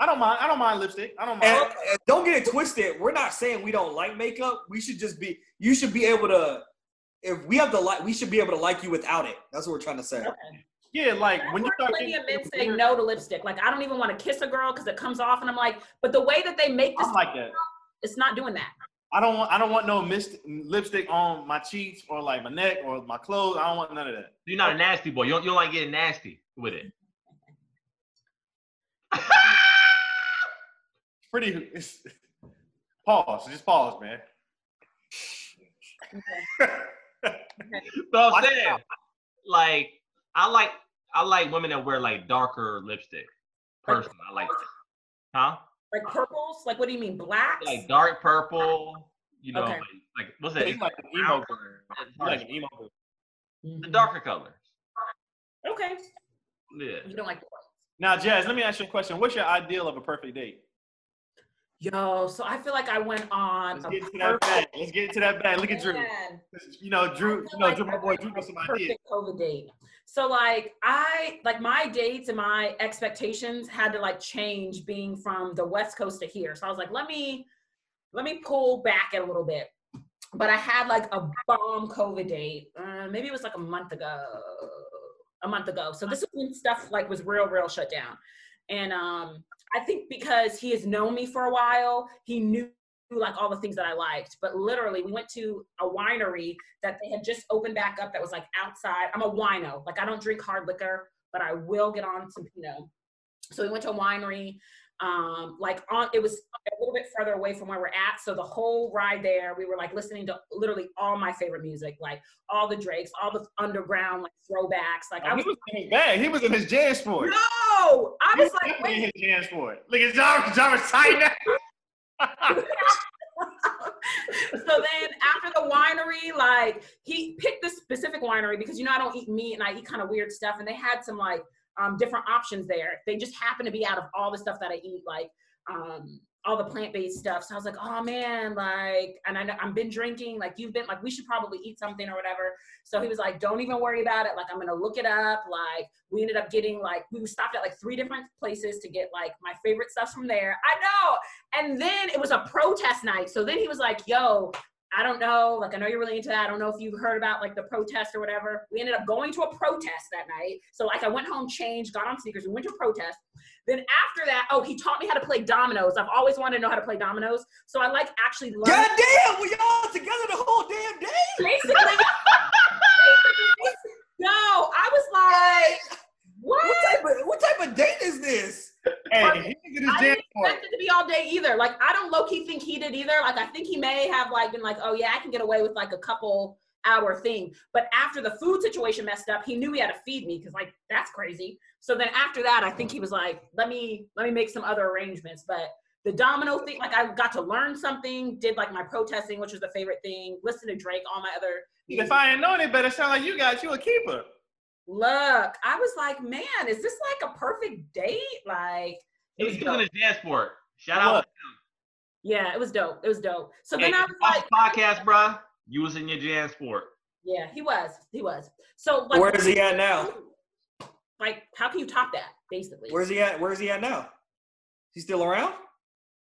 I don't mind. I don't mind lipstick. I don't mind. And, and don't get it twisted. We're not saying we don't like makeup. We should just be. You should be able to. If we have to like, we should be able to like you without it. That's what we're trying to say. Okay. Yeah, like I've when you heard start plenty getting of men say no to lipstick. Like I don't even want to kiss a girl because it comes off, and I'm like, but the way that they make this, like that. it's not doing that. I don't want. I don't want no mist, lipstick on my cheeks or like my neck or my clothes. I don't want none of that. You're not a nasty boy. You don't, you don't like getting nasty with it. It's pretty. It's, pause. Just pause, man. So I'm saying, like, I like I like women that wear like darker lipstick. Personally, I like that. Huh? Like purples. Like what do you mean Black? Like dark purple. You know, Okay. like, like what's that? You like an emo girl. Like an emo girl. The darker colors. Okay. Yeah. You don't like the white. Now, Jazz, let me ask you a question. What's your ideal of a perfect date? Yo, so I feel like I went on Let's get into that bag. Let's get into that bag. Look at Drew. You know, Drew. You know, like Drew, my boy, Drew knows some ideas. COVID date. So like I like my dates and my expectations had to like change being from the West Coast to here. So I was like, let me let me pull back a little bit. But I had like a bomb COVID date. Uh, maybe it was like a month ago. A month ago. So this is when stuff like was real, real shut down. And um I think because he has known me for a while, he knew like all the things that I liked. But literally, we went to a winery that they had just opened back up that was like outside. I'm a wino. Like I don't drink hard liquor, but I will get on some Pinot. You know. So we went to a winery. Um, like on it was a little bit further away from where we're at. So the whole ride there, we were like listening to literally all my favorite music, like all the Drakes, all the underground like throwbacks. Like I Oh, he was was in his bag. He was in his JanSport. no, I was like, wait, in his JanSport. Look at Jarvis. Jarvis tight so then after the winery, like he picked this specific winery because you know I don't eat meat and I eat kind of weird stuff, and they had some like um, different options there. They just happen to be out of all the stuff that I eat, like um, all the plant based stuff. So I was like, oh man, like, and I know I've been drinking, like you've been, like we should probably eat something or whatever. So he was like, don't even worry about it. Like I'm gonna look it up. Like we ended up getting like we stopped at like three different places to get like my favorite stuff from there. I know. And then it was a protest night. So then he was like, yo, I don't know. Like, I know you're really into that. I don't know if you've heard about like the protest or whatever. We ended up going to a protest that night. So, like, I went home, changed, got on sneakers, and went to a protest. Then after that, oh, he taught me how to play dominoes. I've always wanted to know how to play dominoes. So I like actually learned. God damn, we all together the whole damn day. Basically, no, I was like, what? What type of what type of date is this? Hey, he in his I didn't expect it to be all day either. Like I don't low key think he did either. Like I think he may have like been like, oh yeah, I can get away with like a couple hour thing. But after the food situation messed up, he knew he had to feed me because like that's crazy. So then after that, I think he was like, let me let me make some other arrangements. But the domino thing, like I got to learn something, did like my protesting, which was the favorite thing, listen to Drake, all my other If I ain't known it better, sound like you got you a keeper. Look. I was like, man, is this like a perfect date? Like He it was was using dope. his dance sport. Shout What? out. Yeah, it was dope. It was dope. So Hey, then I was off like, the podcast, bruh. Using your JanSport. Yeah, he was. He was. So like, Where is he at now? Like, how can you top that? Basically. Where's he at? Where's he at now? He's still around?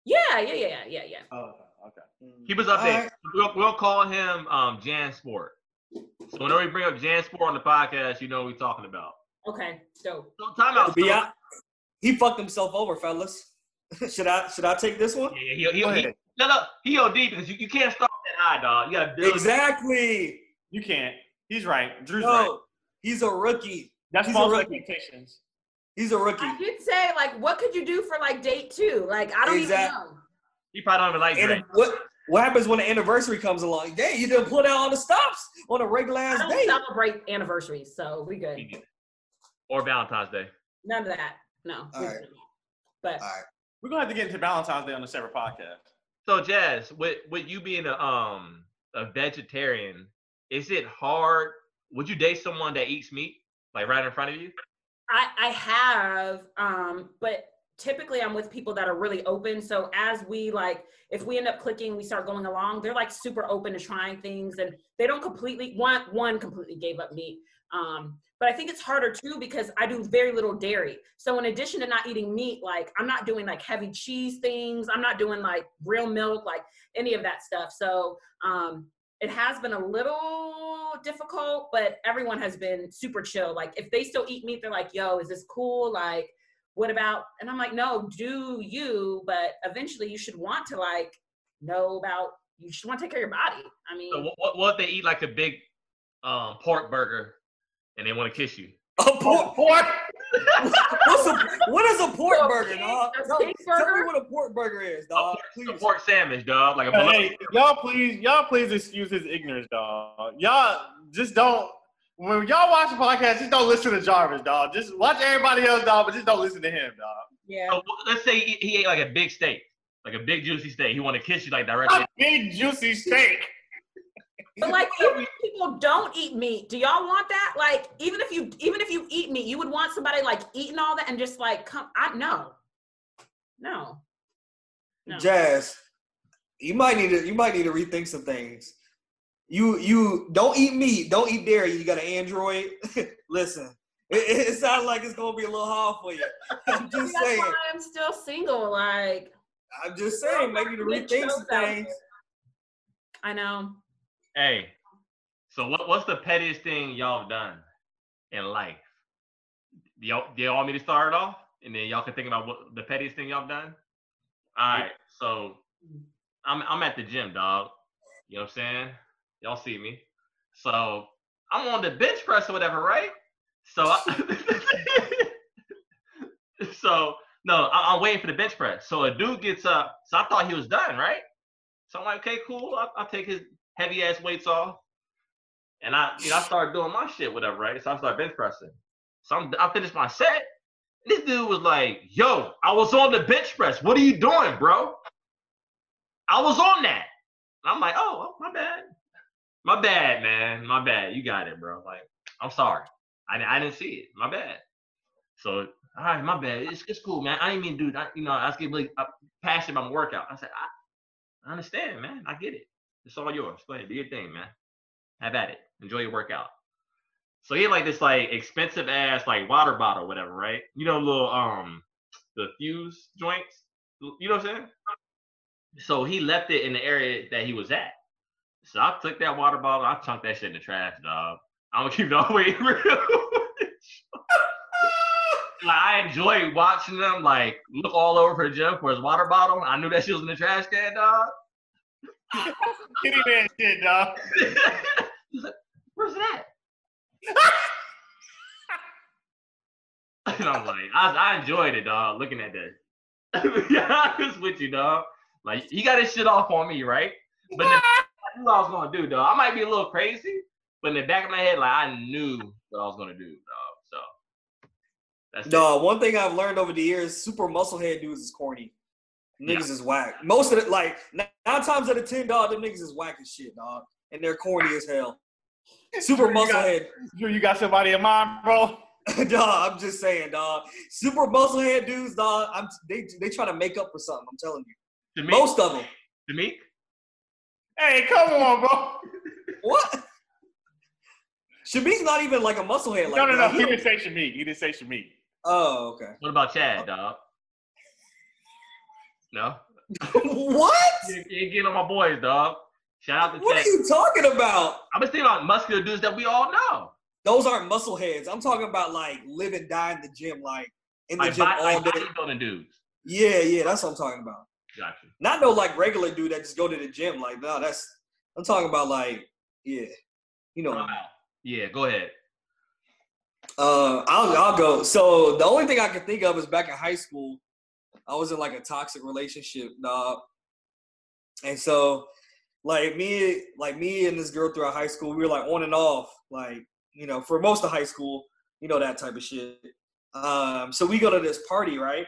yeah, yeah, yeah, yeah, yeah. Oh, okay. Keep us updated. Alright. We'll, we'll call him um, JanSport. So whenever we bring up JanSport on the podcast, you know what we're talking about. Okay, dope. So time out. Be So, out. He fucked himself over, fellas. should I should I take this one? yeah, he, he, Go he, ahead. no, no, he OD because you, you can't start that high, dog. You gotta build. Exactly. You can't. He's right. Drew's right. He's a rookie. That's he's a false rookie. expectations. He's a rookie. I did say like, what could you do for like date two? Like, I don't Exactly. even know. He probably don't even like And Drake. what what happens when the anniversary comes along? Dang, you didn't put out all the stops on a regular I don't celebrate anniversaries, so we good. Or Valentine's Day. None of that. No. Alright. But All right. We're gonna have to get into Valentine's Day on a separate podcast. So Jazz, with with you being a um a vegetarian, is it hard? Would you date someone that eats meat, like right in front of you? I, I have, um, but typically I'm with people that are really open. So as we like, if we end up clicking, we start going along, they're like super open to trying things and they don't completely, one, one completely gave up meat. Um, but I think it's harder too because I do very little dairy. So in addition to not eating meat, like I'm not doing like heavy cheese things. I'm not doing like real milk, like any of that stuff. So um, it has been a little difficult, but everyone has been super chill. Like if they still eat meat, they're like, yo, is this cool? Like, what about and I'm like, no, do you, but eventually you should want to like know about you should want to take care of your body. I mean So what, what, what if they eat like a big um, pork burger and they want to kiss you? A pork, pork. What's a, what is a pork So, burger, pig- dog? a Tell, pig tell me what a pork burger is, A dog. pork, a pork sandwich, dog. Like a Hey, y'all please, y'all please excuse his ignorance, dog. Y'all just don't. When y'all watch the podcast, just don't listen to Jarvis, dog. Just watch everybody else, dog, but just don't listen to him, dog. yeah. So let's say he, he ate like a big steak, like a big juicy steak. He want to kiss you like directly. A big juicy steak. But like even if people don't eat meat, do y'all want that? Like even if you even if you eat meat, you would want somebody like eating all that and just like come I no. No. No. Jazz, you might need to you might need to rethink some things. You you don't eat meat, don't eat dairy. You got an Android. Listen, it, it sounds like it's gonna be a little hard for you. I'm just that's saying. why I'm still single. Like I'm just saying. Maybe to Good rethink some things. I know. Hey, so what, what's the pettiest thing y'all have done in life? Do y'all, do y'all want me to start it off? And then y'all can think about what the pettiest thing y'all have done? All right, so I'm, I'm at the gym, dog. You know what I'm saying? Y'all see me. So I'm on the bench press or whatever, right? So, I, so no, I, I'm waiting for the bench press. So a dude gets up. So I thought he was done, right? So I'm like, okay, cool. I'll, I'll take his heavy ass weights off. And I, you know, I started doing my shit, whatever, right? So I started bench pressing. So I'm, I finished my set. This dude was like, yo, I was on the bench press. What are you doing, bro? I was on that. And I'm like, oh, oh, my bad. My bad, man. My bad. You got it, bro. Like, I'm sorry. I, I didn't see it. My bad. So, all right, my bad. It's, it's cool, man. I didn't mean to do that. You know, I was getting really uh, passionate about my workout. I said, I, I understand, man. I get it. It's all yours. Go ahead, do your thing, man. Have at it. Enjoy your workout. So he had like this like expensive ass like water bottle, whatever, right? You know, little um the fuse joints. You know what I'm saying? So he left it in the area that he was at. So I took that water bottle, I chunked that shit in the trash, dog. I'm gonna keep it all the way real. like I enjoy watching them like look all over for Jim for his water bottle. I knew that shit was in the trash can, dog. Kitty man shit, dog. Like, where's that? and I'm like, I, I enjoyed it, dog, looking at that. yeah, be honest with you, dog. Like, he got his shit off on me, right? But the, I knew what I was gonna do, dog. I might be a little crazy, but in the back of my head, like, I knew what I was gonna do, dog. So, that's it. Dog, one thing I've learned over the years, super musclehead dudes is corny. Niggas is whack. Most of it, like nine times out of ten, dog, them niggas is whack as shit, dog, and they're corny as hell. Super You got- musclehead, Drew, you got somebody in mind, bro? dog. I'm just saying, dog. Super musclehead dudes, dog. I'm they they try to make up for something. I'm telling you. Jameek, Most of them. Jameek, Hey, come on, bro. What? Shamik's not even like a musclehead. Like no, no, no. that. He didn't say Shamik. He didn't say Shamik. Oh, okay. what about Chad, dog? No? what? You you ain't getting on my boys, dog. Shout out to Chad. What Tech. are you talking about? I'm just thinking about muscular dudes that we all know. Those aren't muscle heads. I'm talking about like live and die in the gym, like in the Like, gym body, all like day. bodybuilding dudes. Yeah, yeah, that's what I'm talking about. Gotcha. Not no like regular dude that just go to the gym. Like, no, that's I'm talking about like, yeah, you know. Yeah, go ahead. Uh, I'll I'll go. So the only thing I can think of is back in high school, I was in like a toxic relationship, dog. And so, like me, like me and this girl throughout high school, we were like on and off, like you know, for most of high school, you know that type of shit. Um, so we go to this party, right?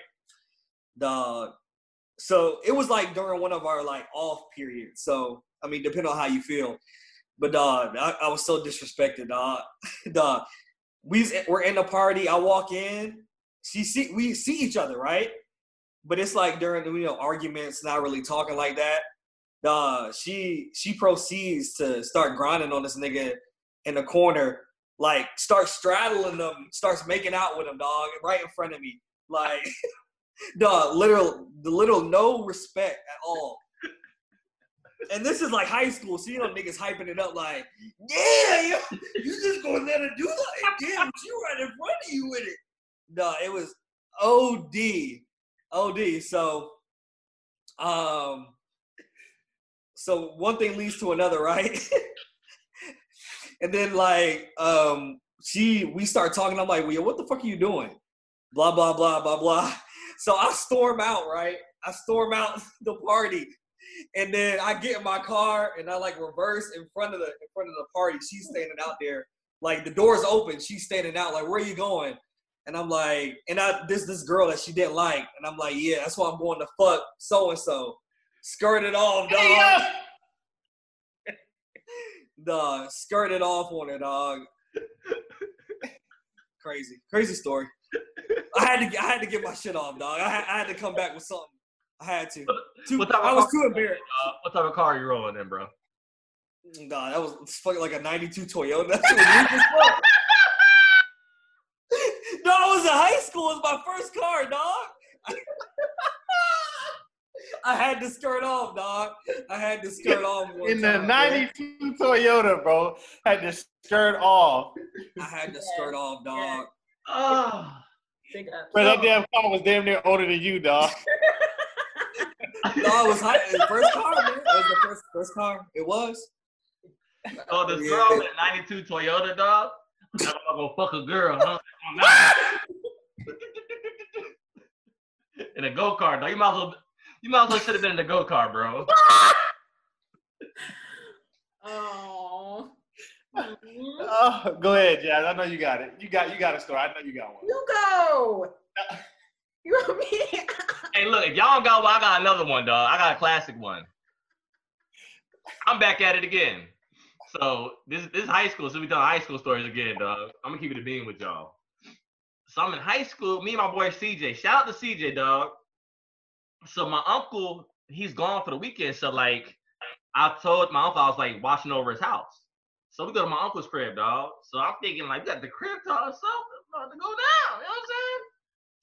Dog. So it was like during one of our like off periods. So I mean, depending on how you feel. But dog, I, I was so disrespected, dog. dog we we're in the party. I walk in. She see we see each other, right? But it's like during you know arguments, not really talking like that. Uh, she she proceeds to start grinding on this nigga in the corner, like start straddling them, starts making out with him, dog, right in front of me, like, dog, literal, the little no respect at all. And this is like high school, so you know niggas hyping it up like, yeah, yo, you just gonna let her do that? Damn, she right in front of you with it. No, it was OD, OD. So, um, so one thing leads to another, right? and then like, um, she, we start talking. I'm like, well, what the fuck are you doing? Blah blah blah blah blah. So I storm out, right? I storm out the party and then I get in my car and I like reverse in front of the in front of the party. She's standing out there, like the door's open. She's standing out, like, where are you going? And I'm like, and I this this girl that she didn't like, and I'm like, yeah, that's why I'm going to fuck so and so. Skirted off, dog. Dog, skirted off on her, dog. crazy, crazy story. I had to I had to get my shit off, dog. I had, I had to come back with something. I had to. Too, What type I was car- too embarrassed. Uh, what type of car are you rolling in, bro? Nah, that was fucking like a '92 Toyota. That shit was weak as fuck. no, I was in high school. It was my first car, dog. I had to skirt off, dog. I had to skirt off. In the time, man. '92 Toyota, bro, had to skirt off. I had to skirt off, dog. Oh. Big ups. Bro, that damn car was damn near older than you, dog. No, it was high. The first car, man. It was the first first car. It was. Oh, the Yeah. girl in a 92 Toyota, dog? I'm gonna fuck a girl, huh? In a go kart, dog. You might as well, you might as well should have been in the go kart, bro. Oh. Oh, go ahead, Jazz. I know you got it. You got you got a story. I know you got one. You go. You want me? Hey, look, if y'all don't got one, I got another one, dog. I got a classic one. I'm back at it again. So this this is high school, so we telling high school stories again, dog. I'm gonna keep it a bean with y'all. So I'm in high school. Me and my boy CJ. Shout out to CJ, dog. So my uncle, he's gone for the weekend. So like, I told my uncle I was like watching over his house. So we go to my uncle's crib, dog. So I'm thinking like, we got the crib to ourselves. About to go down. You know what I'm saying?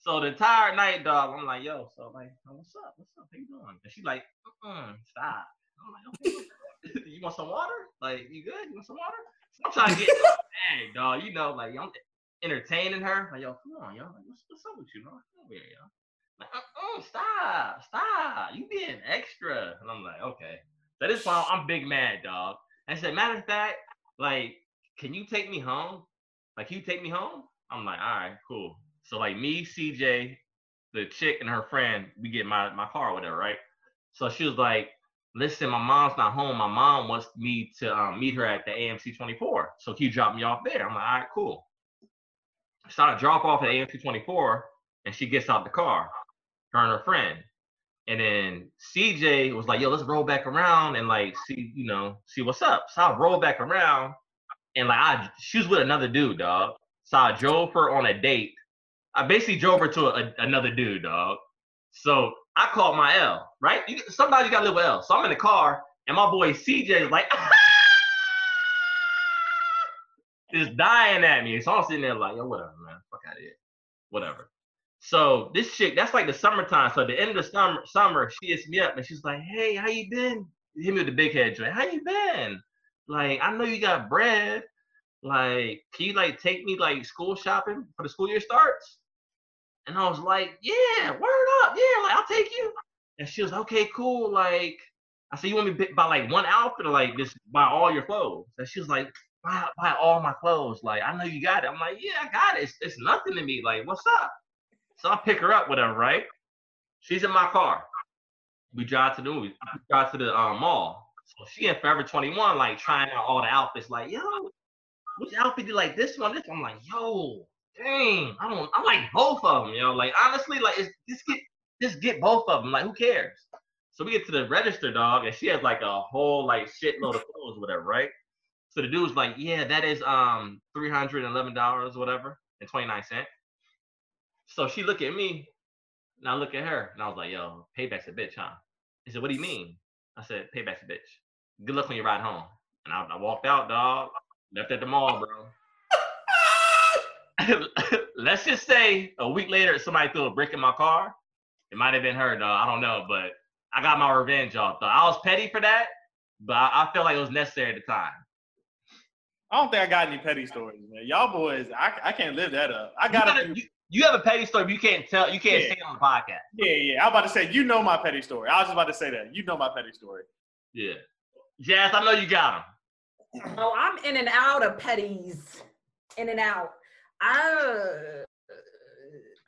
So the entire night, dog, I'm like, yo, so like, oh, what's up? What's up? How you doing? And she's like, mm stop. I'm like, okay. you want some water? Like, you good? You want some water? So I'm trying to get bag, dog. You know, like I'm entertaining her. Like, yo, come on, yo. Like, what's, what's up with you, man? Come over here, yo. Like, uh-uh, stop, stop. You being extra. And I'm like, okay. So this point, I'm big mad, dog. And said, matter of fact, like, can you take me home? Like, you take me home? I'm like, all right, cool. So like me, CJ, the chick and her friend, we get my my car or whatever, right? So she was like, listen, my mom's not home. My mom wants me to um, meet her at the AMC 24. So can you drop me off there? I'm like, all right, cool. So I drop off at AMC 24 and she gets out the car, her and her friend. And then CJ was like, yo, let's roll back around and like see, you know, see what's up. So I roll back around and like I she was with another dude, dog. So I drove her on a date. I basically drove her to a, another dude, dog. So I called my L, right? You, somebody got live with L. So I'm in the car, and my boy CJ is like, just dying at me. So I'm sitting there like, yo, whatever, man. Fuck out of here. Whatever. So this chick, that's like the summertime. So at the end of the summer, summer, she hits me up and she's like, "Hey, how you been?" Hit me with the big head joint. How you been? Like, I know you got bread. Like, can you like take me like school shopping for the school year starts? And I was like, Yeah, word up, yeah, like I'll take you. And she was like, okay, cool. Like, I said, you want me to buy like one outfit or like just buy all your clothes? And she was like, buy, buy all my clothes. Like, I know you got it. I'm like, yeah, I got it. It's, it's nothing to me. Like, what's up? So I pick her up, whatever, right? She's in my car. We drive to the movie. We drive to the um, mall. So she in Forever 21, like trying out all the outfits. Like, yo, which outfit do you like? This one, this one. I'm like, yo, dang, I don't, I like both of them, yo. Like, honestly, like, it's, just get, just get both of them. Like, who cares? So we get to the register, dog, and she has like a whole like shitload of clothes, whatever, right? So the dude's like, yeah, that is um three hundred and eleven dollars, whatever, and twenty nine cent. So she look at me, and I look at her, and I was like, yo, payback's a bitch, huh? He said, what do you mean? I said, payback's a bitch. Good luck when you ride home. And I, I walked out, dog. Left at the mall, bro. Let's just say a week later, somebody threw a brick in my car. It might have been her, though. I don't know, but I got my revenge off. Though I was petty for that, but I, I felt like it was necessary at the time. I don't think I got any petty stories, man. Y'all boys, I, I can't live that up. I You, got gotta- to you, you have a petty story, but you can't tell. You can't Yeah. say it on the podcast. Yeah, yeah. I'm about to say, you know my petty story. I was just about to say that. You know my petty story. Yeah, Jazz, I know you got them. Oh, I'm in and out of petties. In and out. I,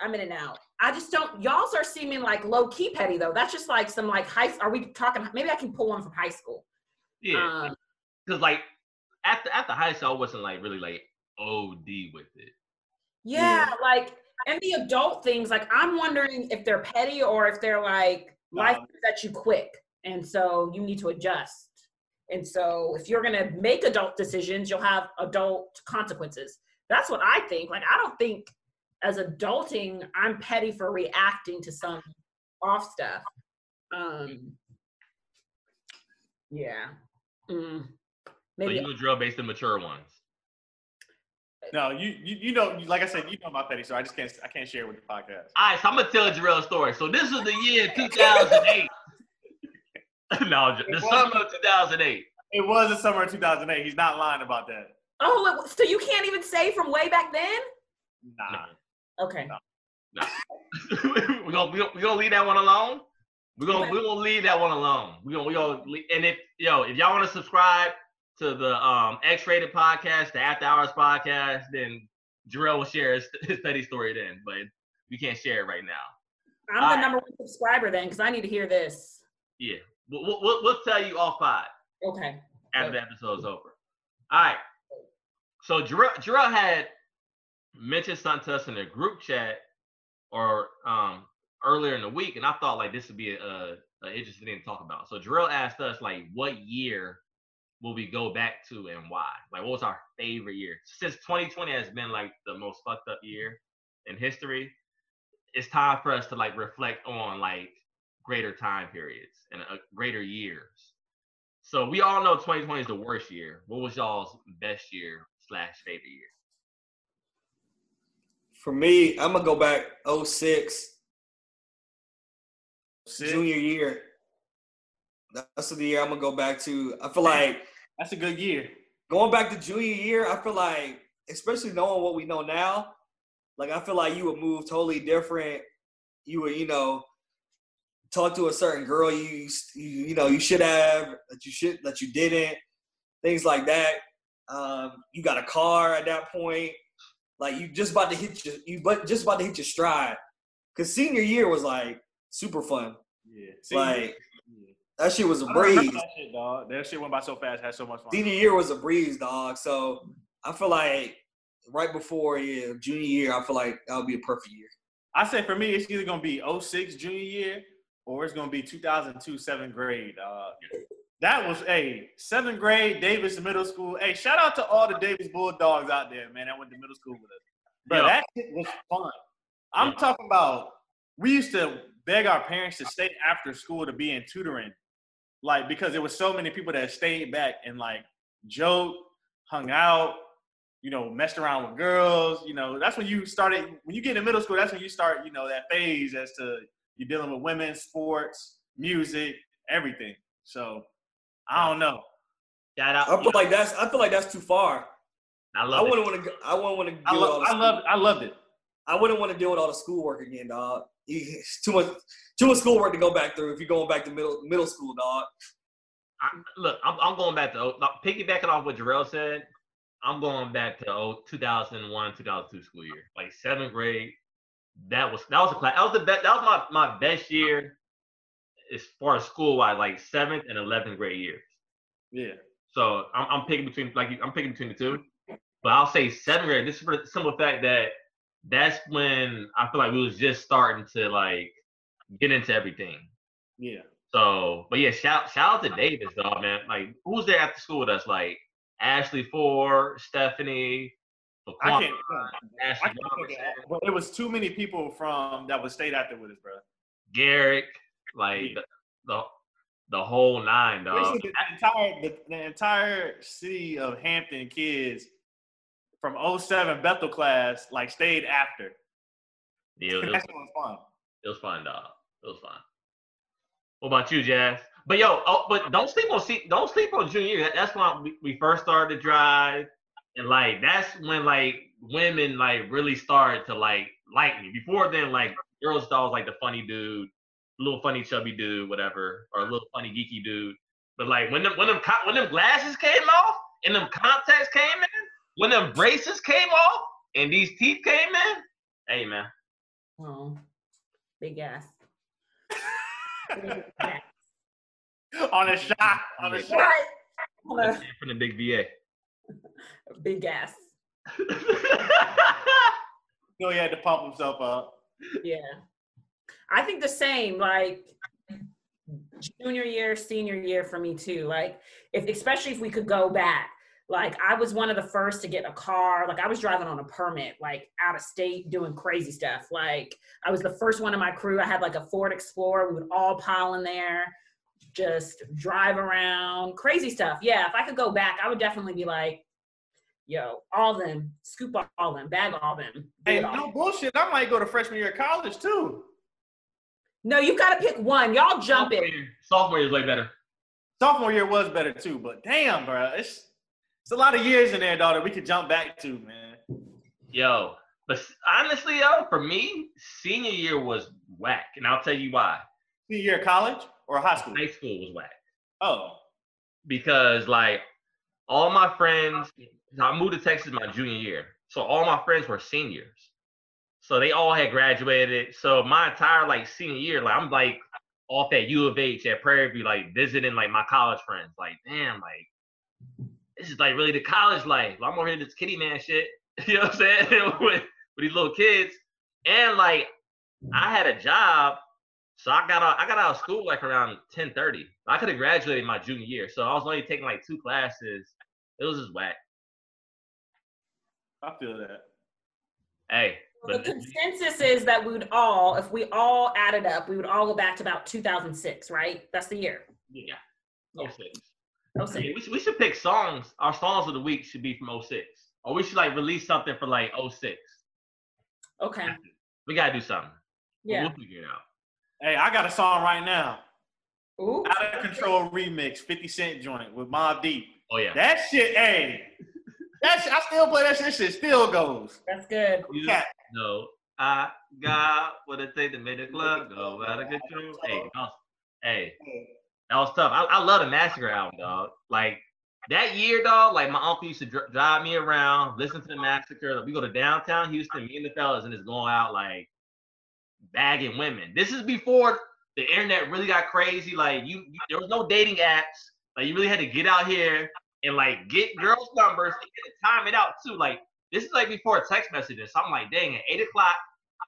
I'm in and out. I just don't. Y'all's are seeming like low key petty though. That's just like some like high. Are we talking? Maybe I can pull one from high school. Yeah, Um, because like after after high school, I wasn't like really like OD with it. yeah, like and the adult things. Like I'm wondering if they're petty or if they're like life that you quick, and so you need to adjust. And so if you're gonna make adult decisions, you'll have adult consequences. That's what I think. Like I don't think as adulting, I'm petty for reacting to some off stuff. Um yeah. Mm. So Maybe you would drill based in mature ones. No, you, you you know, like I said, you know my petty story. I just can't I can't share it with the podcast. All right, so I'm gonna tell Jarrell a real story. So this was the year 2008. no, the summer of 2008. It was the summer of 2008. He's not lying about that. Oh, it- so you can't even say from way back then? Nah. Okay. Nah. we're gonna we gonna, we gonna leave that one alone. We're gonna we're gonna leave that one alone. We're gonna we gonna leave, and if yo if y'all want to subscribe to the um X-rated podcast, the After Hours podcast, then Jarrell will share his, his petty story then. But we can't share it right now. I'm the Alright. number one subscriber then because I need to hear this. Yeah, we'll, we'll, we'll, tell you all five. Okay. after the episode's over. All right. So Jarrell, Jarrell had mentioned something to us in a group chat or um earlier in the week, and I thought like this would be a, a, a interesting thing to talk about. So Jarrell asked us like, what year will we go back to and why? Like, what was our favorite year? Since 2020 has been like the most fucked up year in history, it's time for us to like reflect on like greater time periods and uh, greater years. So we all know 2020 is the worst year. What was y'all's best year slash favorite year? For me, I'm gonna go back 06, Sick. junior year. That's the year I'm gonna go back to. I feel like That's a good year. going back to junior year, I feel like, especially knowing what we know now, like I feel like you would move totally different. You would, you know, talk to a certain girl you you, you know you should have that you should that you didn't, things like that. Um, you got a car at that point, like you just about to hit your you but just about to hit your stride. Cause senior year was like super fun. Yeah. See, Like. That shit was a breeze. that shit, dog. That shit went by so fast. Had so much fun. senior year was a breeze, dog. So I feel like right before yeah, junior year, I feel like that would be a perfect year. I say for me, it's either gonna be 06 junior year or it's gonna be 2002 seventh grade. Uh, that was a seventh grade Davis Middle School. Hey, shout out to all the Davis Bulldogs out there, man. That went to middle school with us. But Yeah. that shit was fun. I'm Yeah. talking about. We used to beg our parents to stay after school to be in tutoring, like because there was so many people that stayed back and like joked, hung out. you know, messed around with girls. You know, that's when you started. When you get in middle school, that's when you start, you know, that phase as to you're dealing with women, sports, music, everything. So I don't know. Shout out. I feel like that's I feel like that's too far. I I love it. wouldn't want to. I wouldn't want to I, deal with all love, the I loved, I loved it. I wouldn't want to deal with all the schoolwork again, dog. It's too much, too much schoolwork to go back through if you're going back to middle middle school, dog. I, look, I'm, I'm going back to oh, piggybacking off what Jarrell said. I'm going back to oh, 2001, 2002 school year, like seventh grade. That was that was a class. That was the best. That was my my best year as far as school wise, like seventh and eleventh grade years. Yeah. So I'm, I'm picking between like I'm picking between the two, but I'll say seventh grade. This is for the simple fact that that's when I feel like we was just starting to like get into everything. Yeah. So, but yeah, shout shout out to Davis, dog, man. Like, who's there after school with us? Like Ashley Ford, Stephanie, I can't. I Ashley can't think Robertson, but it was too many people from that was stayed after with us, bro. Garrick, like Yeah. the, the the whole nine, dog. The entire the, the entire city of Hampton kids from 07 Bethel class like stayed after. Yeah, it was, what was fun. it was fun, dog. It was fun. What about you, Jazz? But yo, oh, but don't sleep on see, don't sleep on junior That's when we, we first started to drive, and like that's when like women like really started to like like me. Before then, like girls thought I was like the funny dude, little funny chubby dude, whatever, or a little funny geeky dude. But like when them when them when them glasses came off and them contacts came in, when them braces came off and these teeth came in, hey man, Oh, big ass. Big ass. on a shot, on a shot. Right. On that's a it from the big VA. Big ass. So he had to pump himself up. Yeah. I think the same, like junior year, senior year for me too. Like if especially if we could go back. Like I was one of the first to get a car. Like I was driving on a permit, like out of state doing crazy stuff. Like I was the first one in my crew. I had like a Ford Explorer. We would all pile in there, just drive around, crazy stuff. Yeah, if I could go back, I would definitely be like, yo, all them, scoop all them, bag all them. do Hey, all. no bullshit. I might go to freshman year of college too. No, you got to pick one. Y'all jump Sophomore it. year- Sophomore year is way better. Sophomore year was better too, but damn, bro, it's it's a lot of years in there, daughter. we could jump back to, man. Yo, but honestly, yo, for me, senior year was whack, and I'll tell you why. Senior year of college or high school? High school was whack Oh, because like all my friends, I moved to Texas my junior year, so all my friends were seniors, so they all had graduated. So my entire like senior year, like I'm like off at U of H at Prairie View, like visiting like my college friends. Like, damn, like this is like really the college life. I'm over here this kitty man shit. You know what I'm saying? with, with these little kids. And like I had a job. So I got out I got out of school like around 10:30. I could have graduated my junior year. So I was only taking like two classes. It was just whack. I feel that. Hey, Well, the consensus is that we would all, if we all added up, we would all go back to about 2006, right? That's the year. yeah. Yeah. 06. Six. We, should, we should pick songs. Our songs of the week should be from 06. Or we should like release something for like 06. Okay. We gotta do something. Yeah. We'll figure it out. Hey, I got a song right now. Ooh. Out of Control remix, 50 Cent joint with Mobb Deep. Oh yeah. That shit, hey. That shit, I still play that shit. That shit still goes. That's good. You Cat. know, I got what it take to make the club go out of control. Hey, that was, hey, that was tough. I, I love the Massacre album, dog. Like that year, dog. Like my uncle used to dr- drive me around, listen to the Massacre. Like, we go to downtown Houston, me and the fellas, and it's going out like bagging women. This is before the internet really got crazy. Like you, you there was no dating apps. Like you really had to get out here and like get girls' numbers and time it out too. Like this is like before text messages. So I'm like, dang, at eight o'clock,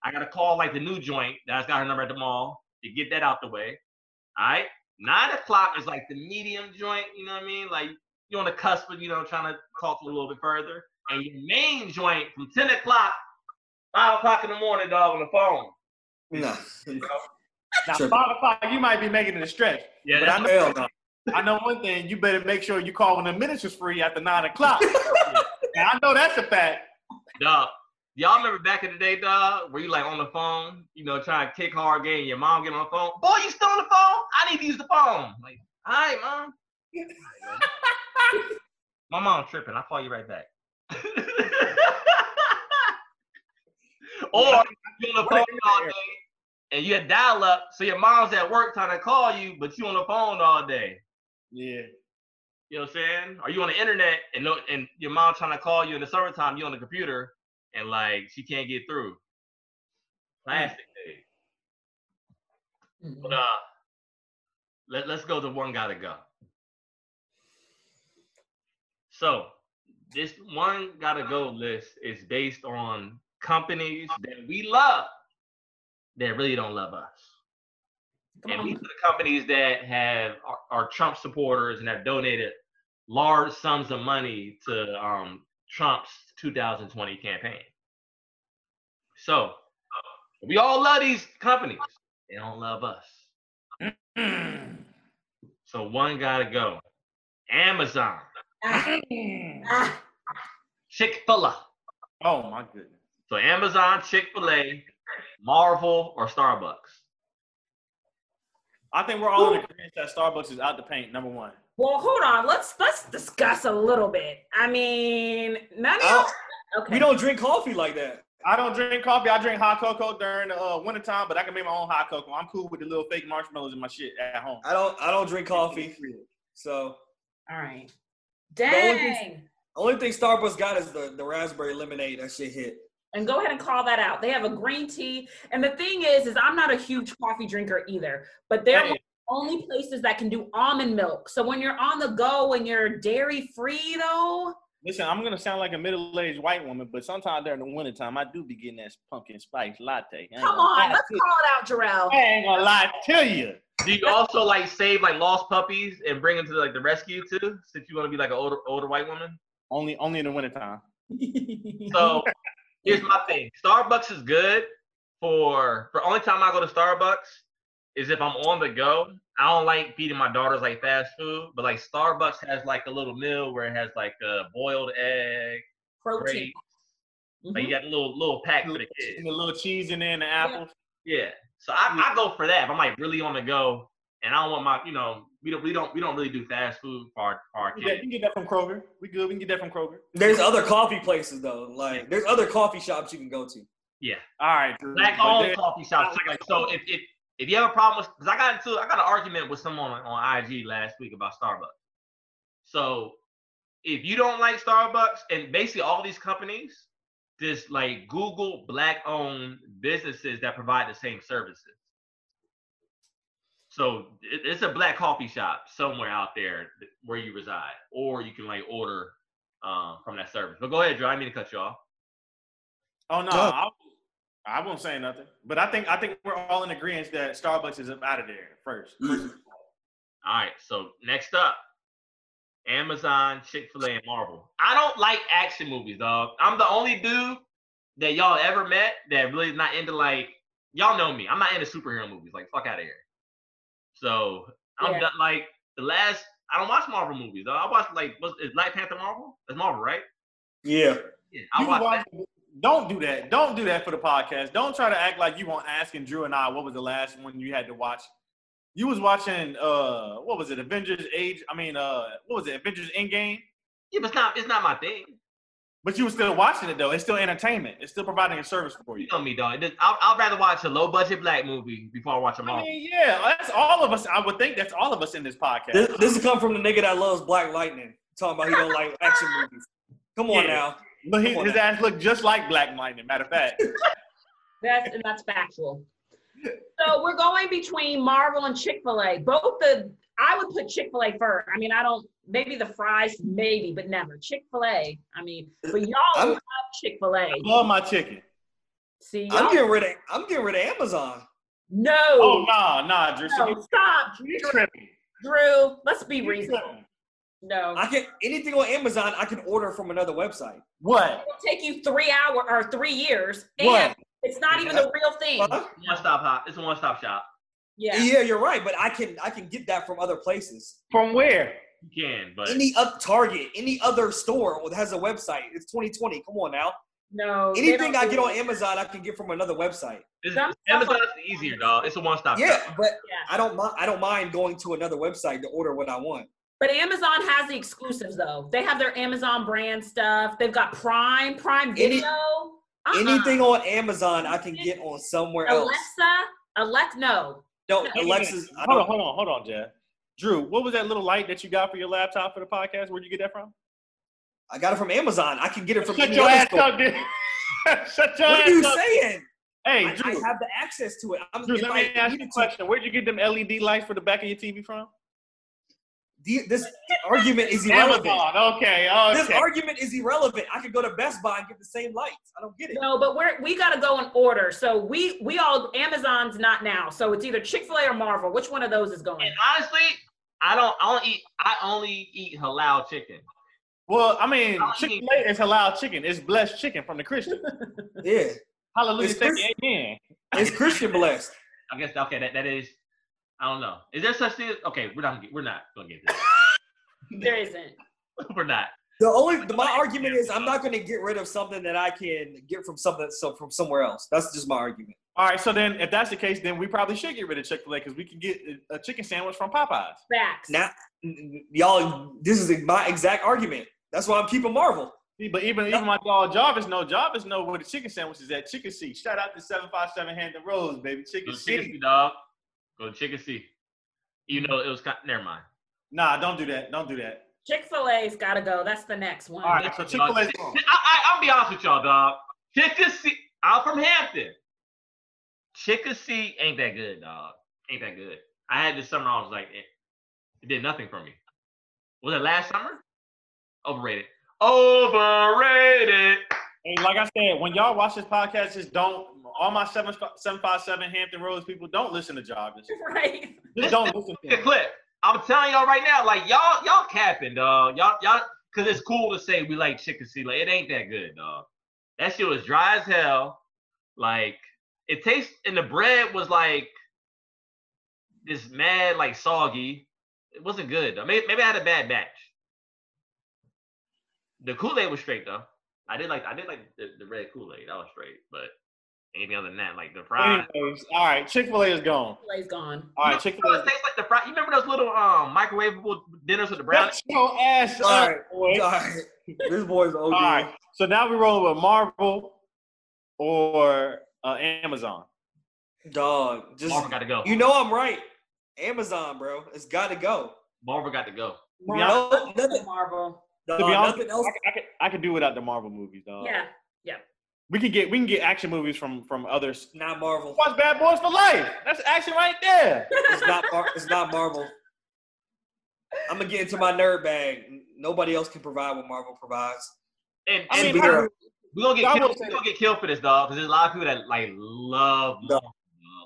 I gotta call like the new joint that's got her number at the mall to get that out the way. All right. Nine o'clock is like the medium joint, you know what I mean? Like you're on the cusp of, you know, trying to talk a little bit further. And your main joint from 10 o'clock, 5 o'clock in the morning, dog, on the phone. Nah. Now, Tripping. Spotify, you might be making it a stretch. Yeah, But that's I know, no. I know one thing. You better make sure you call when the minutes is free after 9 o'clock. Now, I know that's a fact. Dog. Y'all remember back in the day, dog, where you like on the phone, you know, trying to kick hard game, your mom get on the phone. Boy, you still on the phone? I need to use the phone. Like, all right, mom. My mom tripping. I'll call you right back. or you on the phone all day and you had dial up, so your mom's at work trying to call you, but you on the phone all day. Yeah. You know what I'm saying? Are you on the internet and no, and your mom trying to call you in the summertime, you on the computer and like she can't get through. Classic days. But uh let, let's go to one gotta go. So this one gotta go list is based on companies that we love that really don't love us. Come And on. these are the companies that have are, are Trump supporters and have donated large sums of money to um, Trump's 2020 campaign. So we all love these companies. They don't love us. So one gotta go. Amazon, Ah, Chick-fil-A. Oh my goodness. So Amazon, Chick-fil-A, Marvel, or Starbucks. I think we're all in agreement that Starbucks is out the paint. Number one. Well, hold on. Let's let's discuss a little bit. I mean, none of I Okay. we don't drink coffee like that. I don't drink coffee. I drink hot cocoa during the uh, wintertime, but I can make my own hot cocoa. I'm cool with the little fake marshmallows in my shit at home. I don't. I don't drink coffee. So All right. only thing- Dang. only thing Starbucks got is the, the raspberry lemonade. That shit hit. and go ahead and call that out. They have a green tea. And the thing is, is I'm not a huge coffee drinker either, but they're Hey. one of the only places that can do almond milk. So when you're on the go and you're dairy free though, Listen, I'm gonna sound like a middle-aged white woman, but sometimes during the wintertime, I do be getting that pumpkin spice latte. I come gonna on, let's to call it out, Jarrell. I ain't gonna lie to you. Do you also like save like lost puppies and bring them to like the rescue too? Since you want to be like an older older white woman. Only, only in the wintertime. So here's my thing. Starbucks is good for for only time I go to Starbucks is if I'm on the go. I don't like feeding my daughters like fast food, but like Starbucks has like a little meal where it has like a boiled egg, Protein. grapes. Mm-hmm. Like you got a little little pack for the kids. And the little cheese in there and the apples. Yeah. So I, I go for that. If I'm like really on the go, and I don't want my, you know, we don't we don't we don't really do fast food for our, for our Yeah, you can get that from Kroger. We good. We can get that from Kroger. There's other coffee places though. Like there's other coffee shops you can go to. Yeah. All right. Drew, Black owned coffee shops. Like, so if, if if you have a problem with, because I got into I got an argument with someone on, on IG last week about Starbucks. So if you don't like Starbucks and basically all these companies, just like Google black owned businesses that provide the same services. So it's a black coffee shop somewhere out there where you reside, or you can like order um, from that service. But go ahead, Joe. I didn't mean to cut you off. Oh no, Doug. I, I won't say nothing. But I think I think we're all in agreement that Starbucks is up out of there first. Mm. First and foremost. All right, so next up, Amazon, Chick Fil A, and Marvel. I don't like action movies, dog. I'm the only dude that y'all ever met that really is not into like y'all know me. I'm not into superhero movies. Like fuck out of here. So I'm Yeah. done, like the last. I don't watch Marvel movies. Though. I watch like what's is Black Panther Marvel? It's Marvel, right? Yeah. Yeah, I You watch. watch- that. Don't do that. Don't do that for the podcast. Don't try to act like you weren't asking Drew and I what was the last one you had to watch. You was watching uh what was it? Avengers Age. I mean uh what was it? Avengers Endgame. Yeah, but it's not. It's not my thing. But you were still watching it though. It's still entertainment. It's still providing a service for you. You know me, dog. I'll, I'll rather watch a low budget black movie before I watch a I Marvel. mean, yeah, that's all of us. I would think that's all of us in this podcast. This, this is come from the nigga that loves Black Lightning. Talking about he don't like action movies. Come on Yeah. now. But he, his ass looked just like Black Lightning. Matter of fact, That's and that's factual. So we're going between Marvel and Chick Fil A. Both the I would put Chick Fil A first. I mean, I don't maybe the fries, maybe, but never Chick Fil A. I mean, but y'all I'm- love Chick Fil A. love my chicken. See, I'm getting rid of I'm getting rid of Amazon. no, Oh nah, nah, Drew. So no, you, stop, you tripping? Drew. Let's be reasonable. Tripping. No, I can anything on Amazon I can order from another website. What? it'll take you three hours or three years, and What? it's not even the real thing. Huh? One stop hop. It's a one stop shop. Yeah. Yeah, you're right, but I can I can get that from other places. From where? You can, but Any up Target, any other store that has a website. It's 2020. Come on now. No. Anything I get on. Amazon, I can get from another website. it's, Some stuff Amazon's easier, dog. It's a one-stop Yeah, shop. but Yeah. I don't mind. I don't mind going to another website to order what I want. But Amazon has the exclusives though. They have their Amazon brand stuff. They've got Prime, Prime Any- Video. Uh-uh. Anything on Amazon, I can get on somewhere else. Alexa, Alexa, no. No, Wait Wait a Alexa's. Hold on, hold on, hold on, Jeff. Drew, what was that little light that you got for your laptop for the podcast? Where'd you get that from? I got it from Amazon. I can get it from Shut any your other ass store. up, dude. Shut your What ass are you up. saying? Hey, I, I have the access to it. I'm, Drew, if let I me ask you a question. Where'd you get them LED lights for the back of your TV from? The- this argument is irrelevant. Amazon. Okay, This argument is irrelevant. I could go to Best Buy and get the same lights. I don't get it. No, but we're we gotta go in order. So we we all Amazon's not now. So it's either Chick-fil-A or Marvel. Which one of those is going? And honestly, I don't. I don't eat. I only eat halal chicken. Well, I mean, I Chick Fil A is halal chicken. It's blessed chicken from the Christian. Yeah, Hallelujah, It's thank Chris- you, amen. it's Christian blessed. I guess okay. That that is. I don't know. Is there such thing? as- Okay, we're not. We're not gonna get this. There isn't. we're not. The only the, my argument is I'm not going to get rid of something that I can get from something so from somewhere else. That's just my argument. All right, so then if that's the case, then we probably should get rid of Chick Fil A because we can get a chicken sandwich from Popeyes. Facts. Now, y'all, this is my exact argument. That's why I'm keeping Marvel. See, But even even my dog Jarvis know Jarvis know where the chicken sandwich is at. Chicken C. Shout out to seven five seven Hand Hampton Roads, baby. Chicken Chicken City. C, dog. Go to Chicken C. Even though it was kind. Never mind. Nah, don't do that. Don't do that. Chick-fil-A's gotta go. That's the next one. All right, so Chick Fil A's I, I, I'll be honest with y'all, dog. Chicken C. I'm from Hampton. Chicken C ain't that good, dog. Ain't that good. I had this summer. I was like, it, it did nothing for me. Was it last summer? Overrated. Overrated. Hey, like I said, when y'all watch this podcast, just don't. All my seven seven five seven Hampton Roads people don't listen to Jarvis. Right. Just don't listen to him. clip. I'm telling y'all right now, like y'all, y'all capping, dog. Y'all, y'all, cause it's cool to say we like chicken C. Like it ain't that good, dog. That shit was dry as hell. Like it tastes, and the bread was like this mad, like soggy. It wasn't good. Though. Maybe, maybe I had a bad batch. The Kool Aid was straight though. I did like, I did like the, the red Kool Aid. That was straight. But anything other than that, like the fries. Anyways, all right, Chick Fil A is gone. Chick-fil-A's gone. All right, Chick You Fil A. tastes like the fry. You remember those little um microwavable dinners with the brown? Shut your ass All up, right. boy. All right. This boy's OD. All right, so now we rolling with Marvel or uh, Amazon. Dog, just Marvel got to go. you know I'm right. Amazon, bro, it's got to go. Marvel got to go. No, nothing, Marvel. dog, To be honest, nothing else. I, could- I could I could do without the Marvel movies, dog. Yeah, yeah. We can get we can get action movies from from others. Not Marvel. Watch Bad Boys for Life. That's action right there. It's not. Mar- it's not Marvel. I'm gonna get into my nerd bag. Nobody else can provide what Marvel provides. And, I mean, we, I- are gonna get killed, will say we gonna get killed for this, dog. Because there's a lot of people that like love. No. Marvel, dog.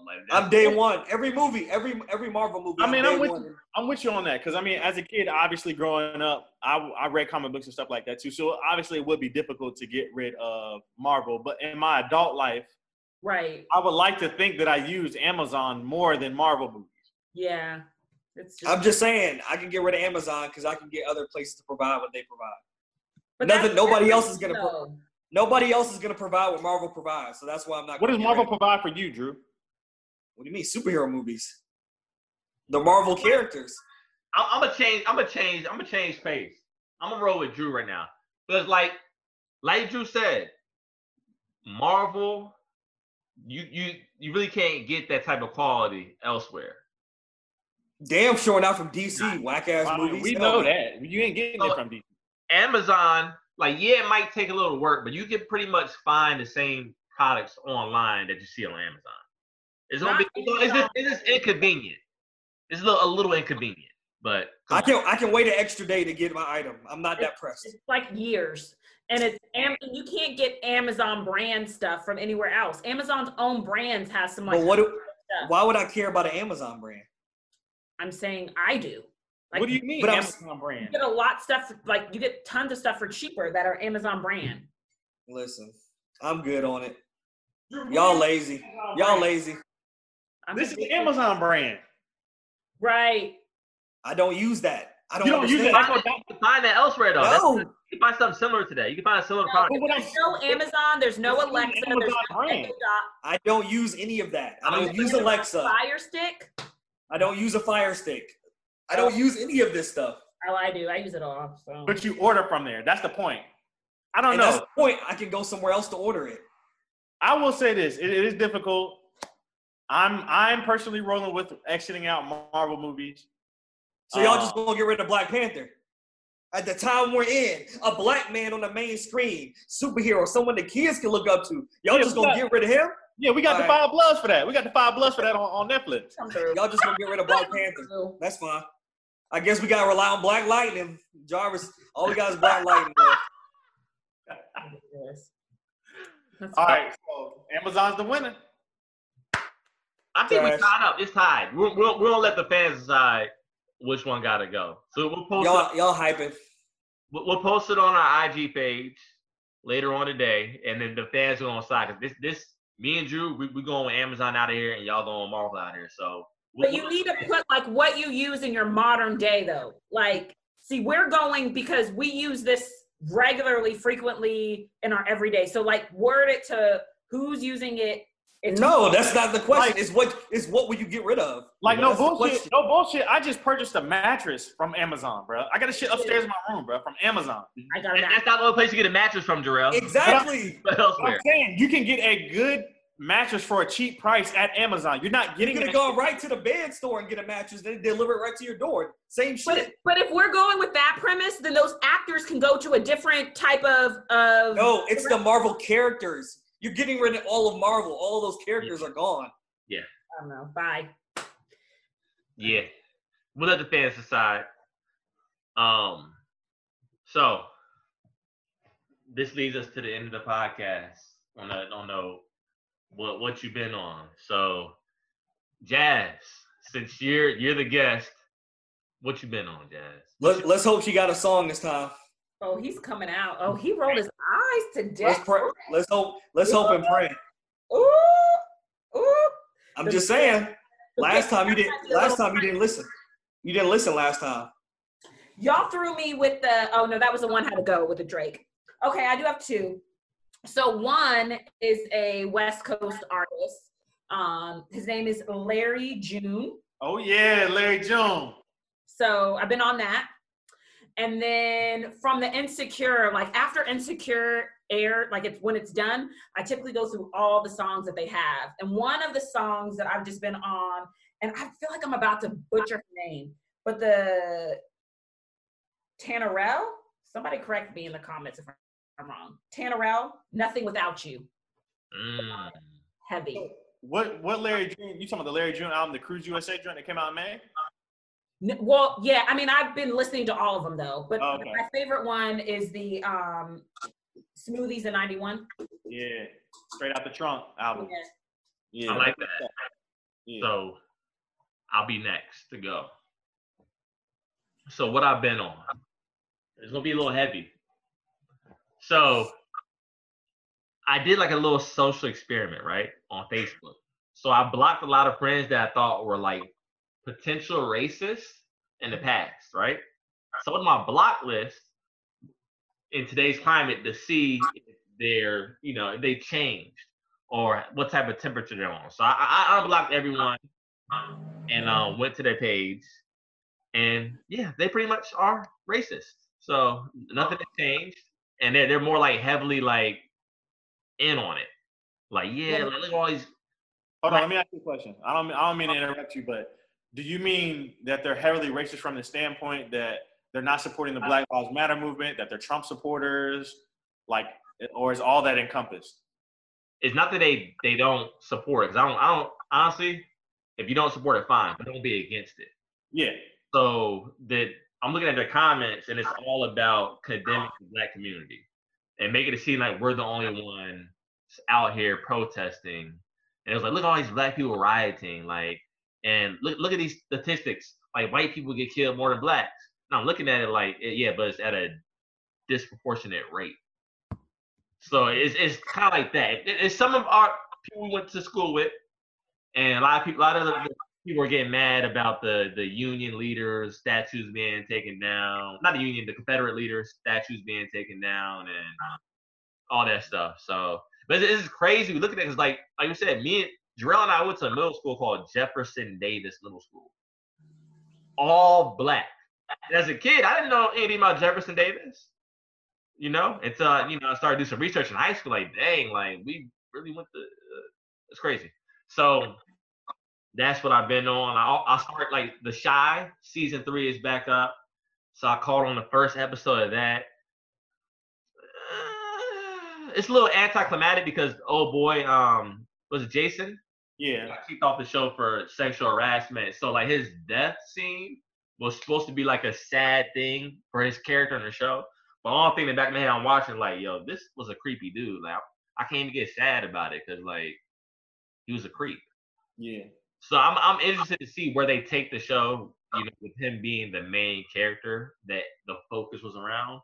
Like, that's- I'm day one. Every movie, every every Marvel movie. I mean, day I'm with one. I'm with you on that because I mean, as a kid, obviously growing up, I, I read comic books and stuff like that too. So obviously, it would be difficult to get rid of Marvel. But in my adult life, Right. I would like to think that I use Amazon more than Marvel movies. Yeah. It's just, I'm just saying, I can get rid of Amazon because I can get other places to provide what they provide. but nothing- nobody else is gonna though. Nobody else is gonna provide what Marvel provides, so that's why I'm not. What gonna does Marvel provide for you, Drew? What do you mean superhero movies? The Marvel characters. I'm, I'm gonna change. I'm gonna change. I'm gonna change pace. I'm gonna roll with Drew right now because, like, like Drew said, Marvel, you you you really can't get that type of quality elsewhere. Damn showing not from DC. Whack ass I mean, movies. we know that you ain't getting it from DC. Amazon, like, yeah, it might take a little work, but you can pretty much find the same products online that you see on Amazon. It's gonna be. It's just, it's just inconvenient. It's a little, a little inconvenient, but I can I can wait an extra day to get my item. I'm not that pressed. It's like years. And it's Am- you can't get Amazon brand stuff from anywhere else. Amazon's own brands has some like But what do, stuff. why would I care about an Amazon brand? I'm saying I do. Like what do you mean, but I'm- Amazon you get a lot stuff like you get tons of stuff for cheaper that are Amazon brand. Listen, I'm good on it. Y'all lazy. Y'all lazy. I'm This is just- the Amazon brand. Right. I don't use that. I don't You don't use understand. it. Find, that, you can find that elsewhere though. That's- No. you can find something similar to that. You can find a similar No, product. what I'm- There's no Amazon. There's no It's Alexa. Amazon There's no brand. Echo I don't use any of that. I I don't don't use Alexa. Fire stick. I don't use a Fire Stick. I don't use any of this stuff. Oh, I do. I use it all. So. But you order from there. That's the point. I don't And that's know. the point. I can go somewhere else to order it. I will say this: it, it is difficult. I'm I'm personally rolling with exiting out Marvel movies. So y'all Uh, just gonna get rid of Black Panther. At the time we're in, a black man on the main screen, superhero, someone the kids can look up to. Y'all Yeah, just gonna got- get rid of him? Yeah, we got the Alright. five bloods for that. We got the five bloods for that on, on Netflix. Y'all just gonna get rid of Black Panther. That's fine. I guess we gotta rely on Black Lightning. Jarvis, all we got is Black Lightning. bro. Yes. That's All fine. right, so Amazon's the winner. I think we Trash. tied up. It's tied. We'll, we'll, we'll let the fans decide which one got to go. So we'll post it, Y'all, y'all hyping. we'll we'll post it on our IG page later on today, and then the fans are gonna decide. 'Cause this this me and Drew we we going with Amazon out of here, and y'all going Marvel out of here. So But you need to put like what you use in your modern day though. Like, see, we're going because we use this regularly, frequently in our everyday. So like word it to who's using it. It's No, that's not the question. Like- It's what is what will you get rid of? Like no That's the bullshit, no bullshit. I just purchased a mattress from Amazon, bro. I got a shit upstairs in my room, bro, from Amazon. I got and it. that's not the only place you get a mattress from, Jarrell. Exactly. But But elsewhere. I'm saying you can get a good mattress for a cheap price at Amazon. You're not You getting could have that- gone right to the bed store and get a mattress, then deliver it right to your door. Same But, shit. but if we're going with that premise, then those actors can go to a different type of of. No, it's the Marvel characters. You're getting rid of all of Marvel. All of those characters are gone. Yeah. I don't know. Bye. Yeah. We'll let the fans decide. Um so this leads us to the end of the podcast on the on the what what you've been on. So Jazz, since you're you're the guest, what you been on, Jazz? Let, let's hope she got a song this time. Oh, he's coming out. Oh, he rolled his eyes to death. Let's death. pray. Let's hope. Let's hope and pray. Ooh, ooh. I'm just saying. Last time you didn't. Last time you didn't listen. You didn't listen last time. Y'all threw me with the. Oh no, that was the one how to go with the Drake. Okay, I do have two. So one is a West Coast artist. Um, his name is Larry June. Oh yeah, Larry June. So I've been on that. And then from the Insecure, like after Insecure aired, like it's when it's done, I typically go through all the songs that they have. And one of the songs that I've just been on, and I feel like I'm about to butcher her name, but the Tanerélle, somebody correct me in the comments if I'm wrong. Tanerélle, Nothing Without You, Mm. heavy. What what Larry June? You talking about the Larry June album, the Cruise USA joint that came out in May? N- Well, yeah, I mean, I've been listening to all of them though, but Oh, okay. my favorite one is the um, Smoothies in 91. Yeah, straight out the trunk album. Yeah. Yeah, I like that. Yeah. So I'll be next to go. So what I've been on. It's gonna be a little heavy. So I did like a little social experiment, right? On Facebook. So I blocked a lot of friends that I thought were like potential racists in the past, right? So on my block list in today's climate to see if they're, you know, if they changed or what type of temperature they're on. So I, I, I unblocked everyone and uh, went to their page, and yeah, they pretty much are racist. So nothing has changed, and they're they're more like heavily like in on it. Like yeah, like, look at all these. Hold on, let me ask you a question. I don't, I don't mean to interrupt you, but do you mean that they're heavily racist from the standpoint that they're not supporting the Black Lives Matter movement, that they're Trump supporters, like, or is all that encompassed? It's not that they they don't support it, I don't I don't honestly. If you don't support it, fine, but don't be against it. Yeah, So that I'm looking at their comments, and it's all about condemning the black community and making it seem like we're the only one out here protesting. And it was like, look at all these black people rioting, like, and look look at these statistics. Like white people get killed more than blacks. And I'm looking at it like, eh, yeah, but it's at a disproportionate rate. So it's it's kind of like that. It- it's some of our people we went to school with, and a lot of people, a lot of people were getting mad about the the union leaders statues being taken down. Not the union, the Confederate leaders statues being taken down, and all that stuff. So, but it's crazy. We look at it because, like, like you said, me and Jarrell and I went to a middle school called Jefferson Davis Middle School, all black. And as a kid, I didn't know anything about Jefferson Davis. You know, it's until you know I started doing some research in high school. Like, dang, like we really went to. Uh, it's crazy. So that's what I've been on. I I start like the Chi season three is back up, so I caught on the first episode of that. Uh, it's a little anticlimactic because oh boy, um, was it Jason? Yeah. got kicked off the show for sexual harassment. So like his death scene was supposed to be like a sad thing for his character in the show. But all thing in the back of my head, I'm watching like, yo, this was a creepy dude. Like I can't even get sad about it because like he was a creep. Yeah. So I'm I'm interested to see where they take the show, you know, with him being the main character that the focus was around.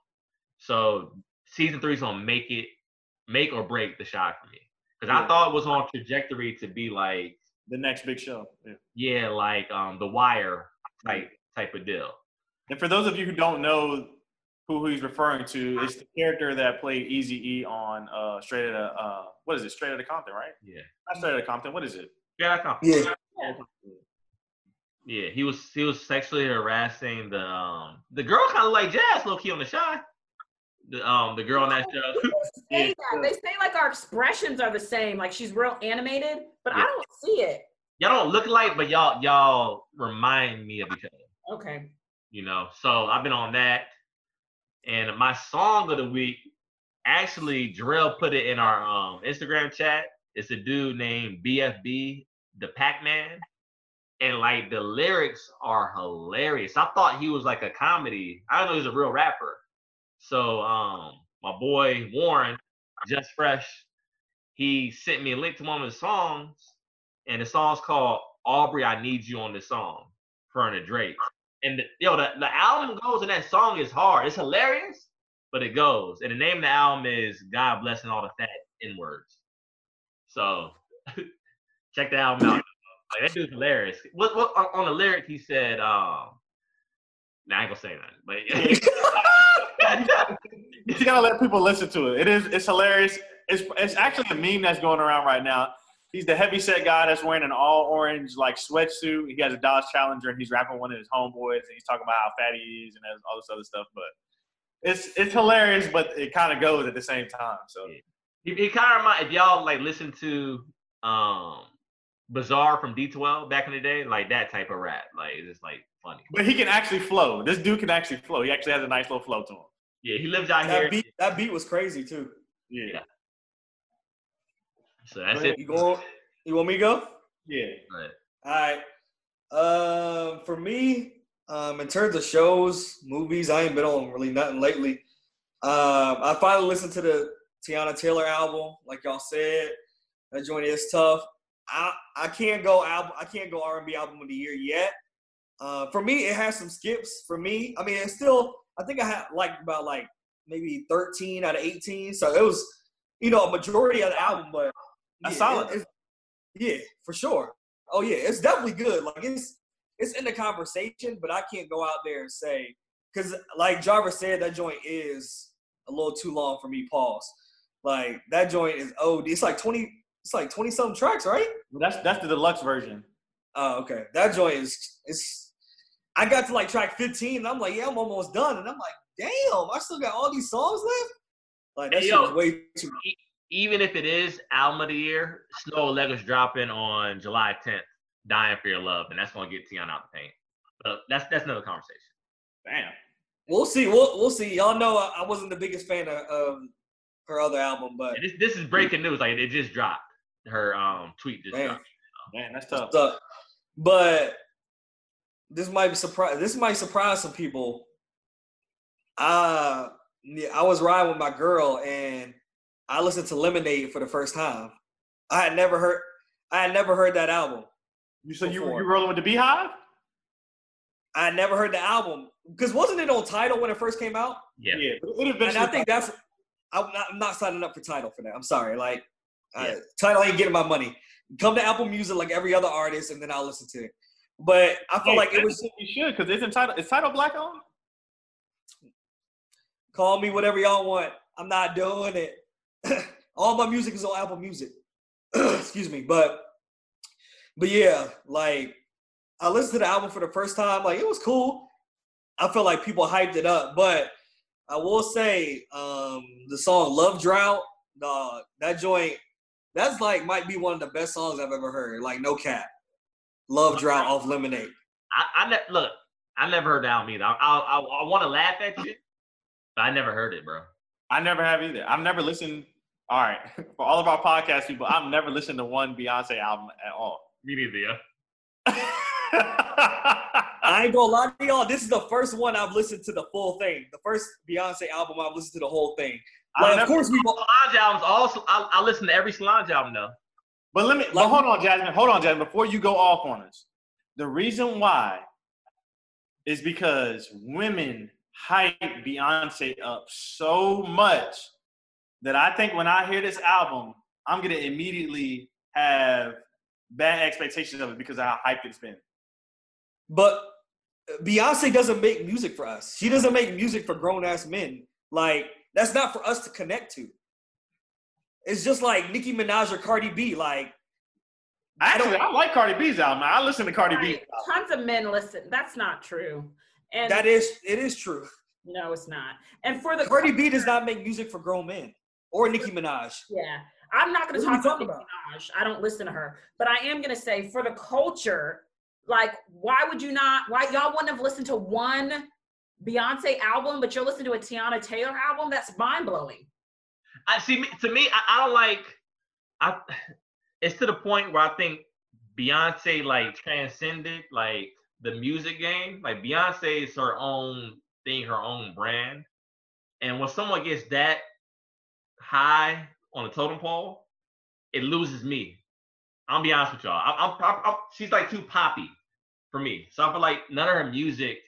So season three is gonna make it make or break the shot for me. Because I thought it was on trajectory to be like, The next big show. Yeah. yeah, like um the wire type type of deal. And for those of you who don't know who he's referring to, it's the character that played Easy E on uh, Straight Outta uh, what is it? Straight Outta Compton, right? Yeah. Not Straight Outta Compton. What is it? Yeah, I know. Yeah. Yeah, he was he was sexually harassing the um the girl kind of like Jazz low key on the shot. The um the girl on that show. They say Yeah. that. They say like our expressions are the same. Like she's real animated, but I don't see it. y'all don't look alike, but y'all y'all remind me of each other. Okay. You know, so I've been on that. And my song of the week, actually, Jarrell put it in our um Instagram chat. It's a dude named BFB, Da Packman. And like the lyrics are hilarious. I thought he was like a comedy. I don't know he's a real rapper. So um my boy Warren, just fresh, he sent me a link to one of his songs, and the song's called Aubrey, I Need You on this song, to Drake. And the, yo, the, the album goes and that song is hard. It's hilarious, but it goes. And the name of the album is God Blessing All the Fat N Words. So check the album out. Like, that dude's hilarious. What, what on, on the lyric he said, um, nah, I ain't gonna say nothing, but You gotta let people listen to it. It is it's hilarious. It's it's actually a meme that's going around right now. He's the heavy set guy that's wearing an all orange like sweatsuit. He has a Dodge Challenger and he's rapping one of his homeboys and he's talking about how fat he is and all this other stuff. But it's it's hilarious, but it kind of goes at the same time. So He, he kind of remind if y'all like listen to um Bizarre from D12 back in the day, like that type of rap. Like it's just like funny. but he can actually flow. This dude can actually flow. He actually has a nice little flow to him. Yeah, he lives out here. That beat, that beat was crazy too. Yeah. Yeah. So that's it. You go. You want me to go? Yeah. But All right. Um, for me, um, in terms of shows, movies, I ain't been on really nothing lately. Um, I finally listened to the Teyana Taylor album, like y'all said. That joint is tough. I I can't go album. I can't go R and B album of the year yet. Uh, for me, it has some skips. For me, I mean, it's still. I think I had like about like maybe 13 out of 18. So it was, you know, a majority of the album, but That's yeah, solid. it- yeah, for sure. Oh yeah, it's definitely good. Like it's it's in the conversation, but I can't go out there and say because like Jarvis said, that joint is a little too long for me. Pause. Like that joint is oh, it's like twenty. It's like twenty something tracks, right? Well, that's that's the deluxe version. Oh, okay. That joint is it's. I got to like track fifteen, and I'm like, yeah, I'm almost done, and I'm like, damn, I still got all these songs left. Like that Hey, yo. way too. even if it is album of the year, Snoh Aalegra's dropping on July 10th, Dying for Your Love, and that's gonna get Teyana out the paint. But that's that's another conversation. Damn. We'll see. We'll we'll see. Y'all know I, I wasn't the biggest fan of, of her other album, but this this is breaking news. Like it just dropped. Her um tweet just Damn. dropped. Man, that's tough. But this might be surprise. This might surprise some people. Uh, yeah, I was riding with my girl and I listened to Lemonade for the first time. I had never heard. I had never heard that album. You so you Before. you rolling with the BeyHive? I had never heard the album because wasn't it on Tidal when it first came out? Yeah. but it And. I think that's. I'm not, I'm not signing up for Tidal for that. I'm sorry. Like, uh, Tidal ain't getting my money. Come to Apple Music like every other artist, and then I'll listen to it. But I feel like it was you should because it's entitled. It's titled Black owned. call me whatever y'all want. I'm not doing it. All my music is on Apple Music. Excuse me, but but yeah, like I listened to the album for the first time. Like it was cool. I felt like people hyped it up, but I will say um, the song "Love Drought," dog, that joint, that's like might be one of the best songs I've ever heard. Like no cap, "Love Drought" off Lemonade. I, I ne- look. I never heard that album either. I, I, I, I want to laugh at you, but I never heard it, bro. I never have either. I've never listened. All right, for all of our podcast people, I've never listened to one Beyonce album at all. Me neither, yeah. I ain't gonna lie to y'all. This is the first one I've listened to the full thing. The first Beyonce album I've listened to the whole thing. I've Like, of course we. Solange albums also. I, I listen to every Solange album though. But let me. But hold on, Jasmine. Hold on, Jasmine. Before you go off on us, the reason why is because women hype Beyonce up so much that I think when I hear this album, I'm gonna immediately have bad expectations of it because of how hyped it's been. But Beyonce doesn't make music for us. She doesn't make music for grown ass men. Like that's not for us to connect to. It's just like Nicki Minaj or Cardi B. Like Actually, I don't, I like Cardi B's album. I listen to Cardi B. Tons of men listen. That's not true. And that is, it is true. no, it's not. And for the Cardi B does not make music for grown men or Nicki Minaj. Yeah. I'm not going to talk about talking Nicki Minaj. I don't listen to her. But I am going to say for the culture, like, why would you not, why y'all wouldn't have listened to one Beyonce album, but you'll listen to a Teyana Taylor album? That's mind blowing. I see. To me, I, I don't like. I. It's to the point where I think Beyonce like transcended like the music game. Like Beyonce is her own thing, her own brand. And when someone gets that high on the totem pole, it loses me. I'll be honest with y'all. I, I'm, I'm, I'm- she's like too poppy for me. So I feel like none of her music.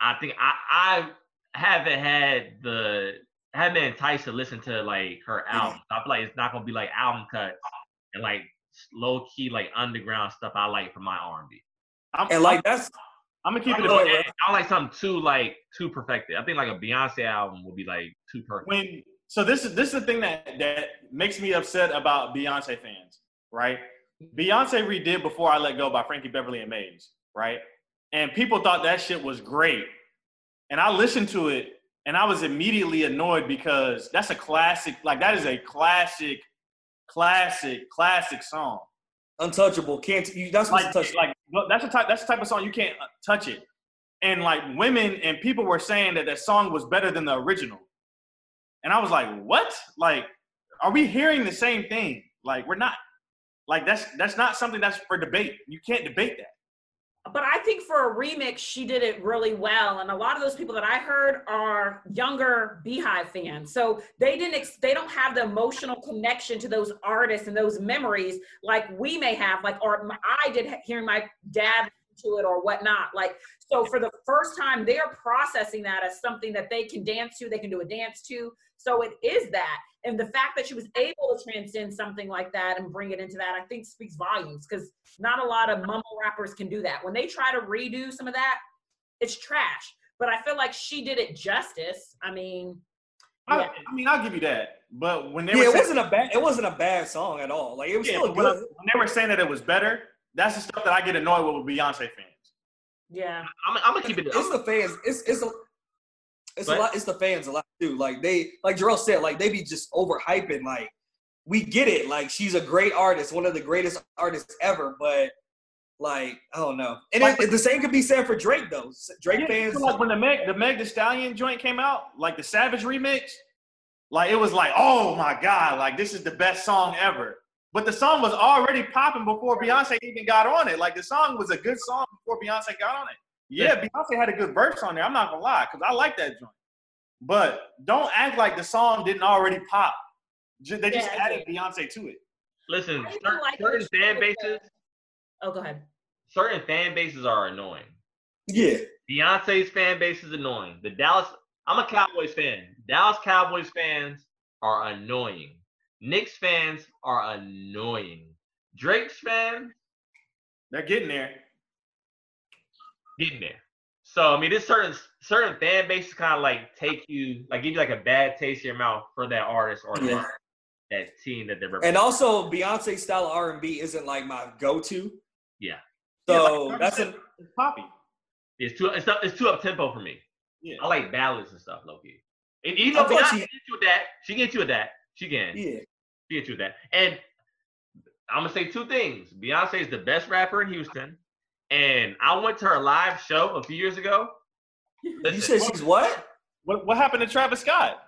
I think I I haven't had the I haven't been enticed to listen to like her mm-hmm. album. I feel like it's not gonna be like album cuts and like low key like underground stuff I like from my R and B. I'm, And like that's I'm gonna keep it. I'm a going buck. with- I don't like something too like too perfected. I think like a Beyonce album would be like too perfect. when so this is this is the thing that that makes me upset about Beyonce fans, right? Beyonce redid "Before I Let Go" by Frankie Beverly and Maze, right? And people thought that shit was great, and I listened to it, and I was immediately annoyed because that's a classic, like that is a classic, classic, classic song. untouchable. Can't you? That's Like, touch. like that's the type that's the type of song you can't uh, touch it. And like women and people were saying that that song was better than the original. And I was like, what? Like, are we hearing the same thing? Like, we're not. Like, that's that's not something that's for debate. You can't debate that. But I think for a remix, she did it really well. And a lot of those people that I heard are younger BeyHive fans. So they didn't, ex- they don't have the emotional connection to those artists and those memories like we may have, like, or I did hearing my dad to it or whatnot. Like, so for the first time, they're processing that as something that they can dance to, they can do a dance to. So it is that. And the fact that she was able to transcend something like that and bring it into that, I think speaks volumes because not a lot of mumble rappers can do that. When they try to redo some of that, it's trash. But I feel like she did it justice. I mean, I, Yeah. I mean, I'll give you that. But when they Yeah, were it saying, wasn't a bad. It wasn't a bad song at all. Like it was yeah, still but when, I- good. when they were saying that it was better, that's the stuff that I get annoyed with with Beyonce fans. yeah. I'm, I'm gonna keep it. It's the fans. It's it's a it's But- a lot. It's the fans a lot too. Like they like Jarrell said. Like they be just overhyping. Like we get it. Like she's a great artist, one of the greatest artists ever. But like I don't know. And Like- it, the same could be said for Drake though. Drake Yeah, fans. like when the Meg the Meg Thee Stallion joint came out, like the Savage remix, like it was like, oh my god, like this is the best song ever. But the song was already popping before Beyonce even got on it. Like the song was a good song before Beyonce got on it. Yeah, Beyonce had a good verse on there. I'm not gonna lie, because I like that joint. But don't act like the song didn't already pop. They just Yeah, I added Beyonce to it. Listen, certain, like certain fan bases, Oh, go ahead. certain fan bases are annoying. yeah. Beyonce's fan base is annoying. The Dallas, I'm a Cowboys fan. Dallas Cowboys fans are annoying. Knicks fans are annoying. Drake's fans, They're getting there. getting there. So I mean, there's certain certain fan bases kind of like take you like give you like a bad taste in your mouth for that artist or Yeah. that, that team that they're And also, Beyonce style R and B isn't like my go-to. Yeah. So Yeah, like that's an It's poppy. It's too it's, up, it's too up tempo for me. Yeah. I like ballads and stuff, low key. And even though Beyonce she- can get you with that, she can get you with that. She can. yeah. She get you that. And I'm gonna say two things. Beyonce is the best rapper in Houston, and I went to her live show a few years ago. You Listen, said she's what? What what happened to Travis Scott?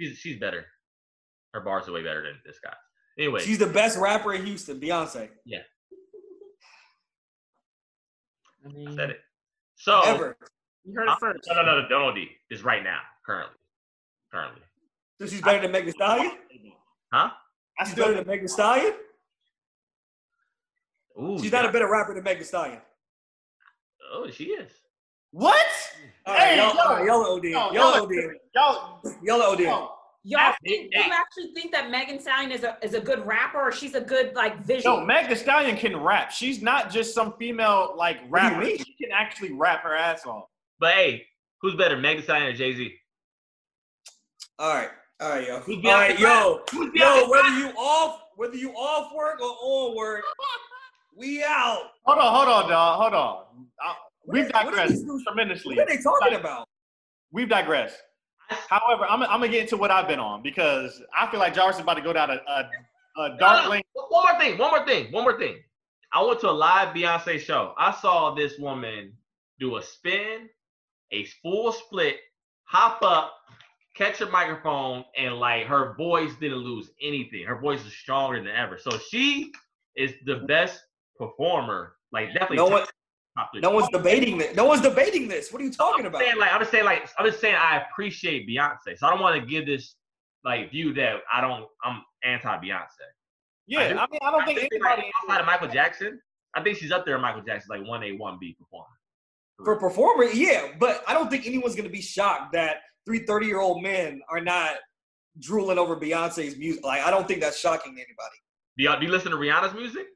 she's she's better. Her bars are way better than this guy. Anyway, She's the best rapper in Houston, Beyonce. Yeah. I mean, said it. So Ever. you heard it first. no, no, no, no, don't D. It's right now, currently, currently. So she's better than Meg Thee Stallion? Huh? I She's better than Meg Thee Stallion? Ooh, She's not a better rapper than Meg Thee Stallion. Oh, she is. what? All right, Hey, y'all, yo. all right, y'all OD. Yo, Y'all y'all, OD. y'all, Y'all OD. yo, Y'all think, hey. you actually think that Megan Stallion is a is a good rapper or she's a good like yo, visual? Meg Thee Stallion can rap. She's not just some female like What do you rapper. mean? She can actually rap her ass off. But hey, who's better, Meg Thee Stallion or Jay Z? All right. All right, yo. Who's All right, Beyonce yo. Who's Yo, Beyonce? whether you off, whether you off work or on work, we out. Hold on, hold on, dog. Hold on. Uh, we've What are- what are digressed these tremendously. What are they talking about? We've digressed. However, I'm, I'm gonna get into what I've been on because I feel like Jarvis is about to go down a, a, a No, dark no, lane. One more thing. One more thing. One more thing. I went to a live Beyonce show. I saw this woman do a spin, a full split, hop up, catch a microphone, and like her voice didn't lose anything. Her voice is stronger than ever. So she is the best performer. Like definitely. No one, no one's debating this. No one's debating this. What are you talking I'm about? saying like I'm just saying like I'm just saying I appreciate Beyonce. So I don't want to give this like view that I don't I'm anti Beyonce. Yeah, I I, mean, I don't I think think like, anybody. outside of Michael Jackson, I think she's up there. Michael Jackson, like one A, one B performer. For performer, yeah, but I don't think anyone's gonna be shocked that three 30 year old men are not drooling over Beyonce's music. Like, I don't think that's shocking to anybody. Do y'all do you listen to Rihanna's music?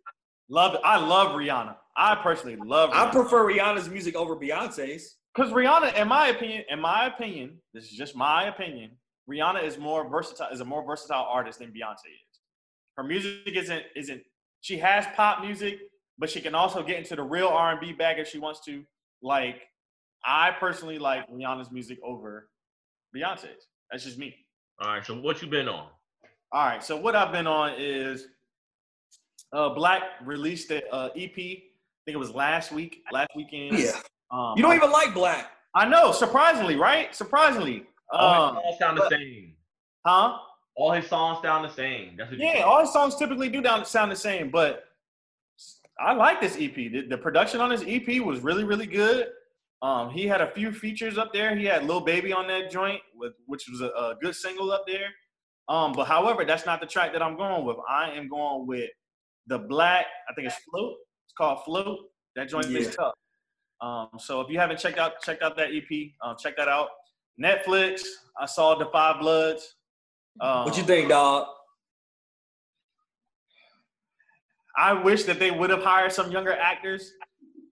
Love, it. I love Rihanna. I personally love. I prefer Rihanna's music over Beyonce's. Because Rihanna, in my opinion, in my opinion, this is just my opinion. Rihanna is more versatile, is a more versatile artist than Beyonce is. Her music isn't isn't. She has pop music, but she can also get into the real R and B bag if she wants to. Like, I personally like Rihanna's music over Beyonce's. That's just me. All right. So what you been on? All right. So what I've been on is uh, 6LACK released the uh, EP. I think it was last week, last weekend. Yeah. Um, You don't even like 6LACK. I know. Surprisingly, right? Surprisingly. All Um, his songs sound the same. huh? All his songs sound the same. That's what Yeah, all his songs typically do down, sound the same, but I like this EP. The, the production on this EP was really, really good. Um, he had a few features up there. He had Lil Baby on that joint, with which was a, a good single up there. Um, but however, that's not the track that I'm going with. I am going with the 6LACK. I think it's Float. It's called Float. That joint Yeah. is tough. Um, so if you haven't checked out checked out that EP, um, check that out. Netflix. I saw Da 5 Bloods. Um, What you think, dog? I wish that they would have hired some younger actors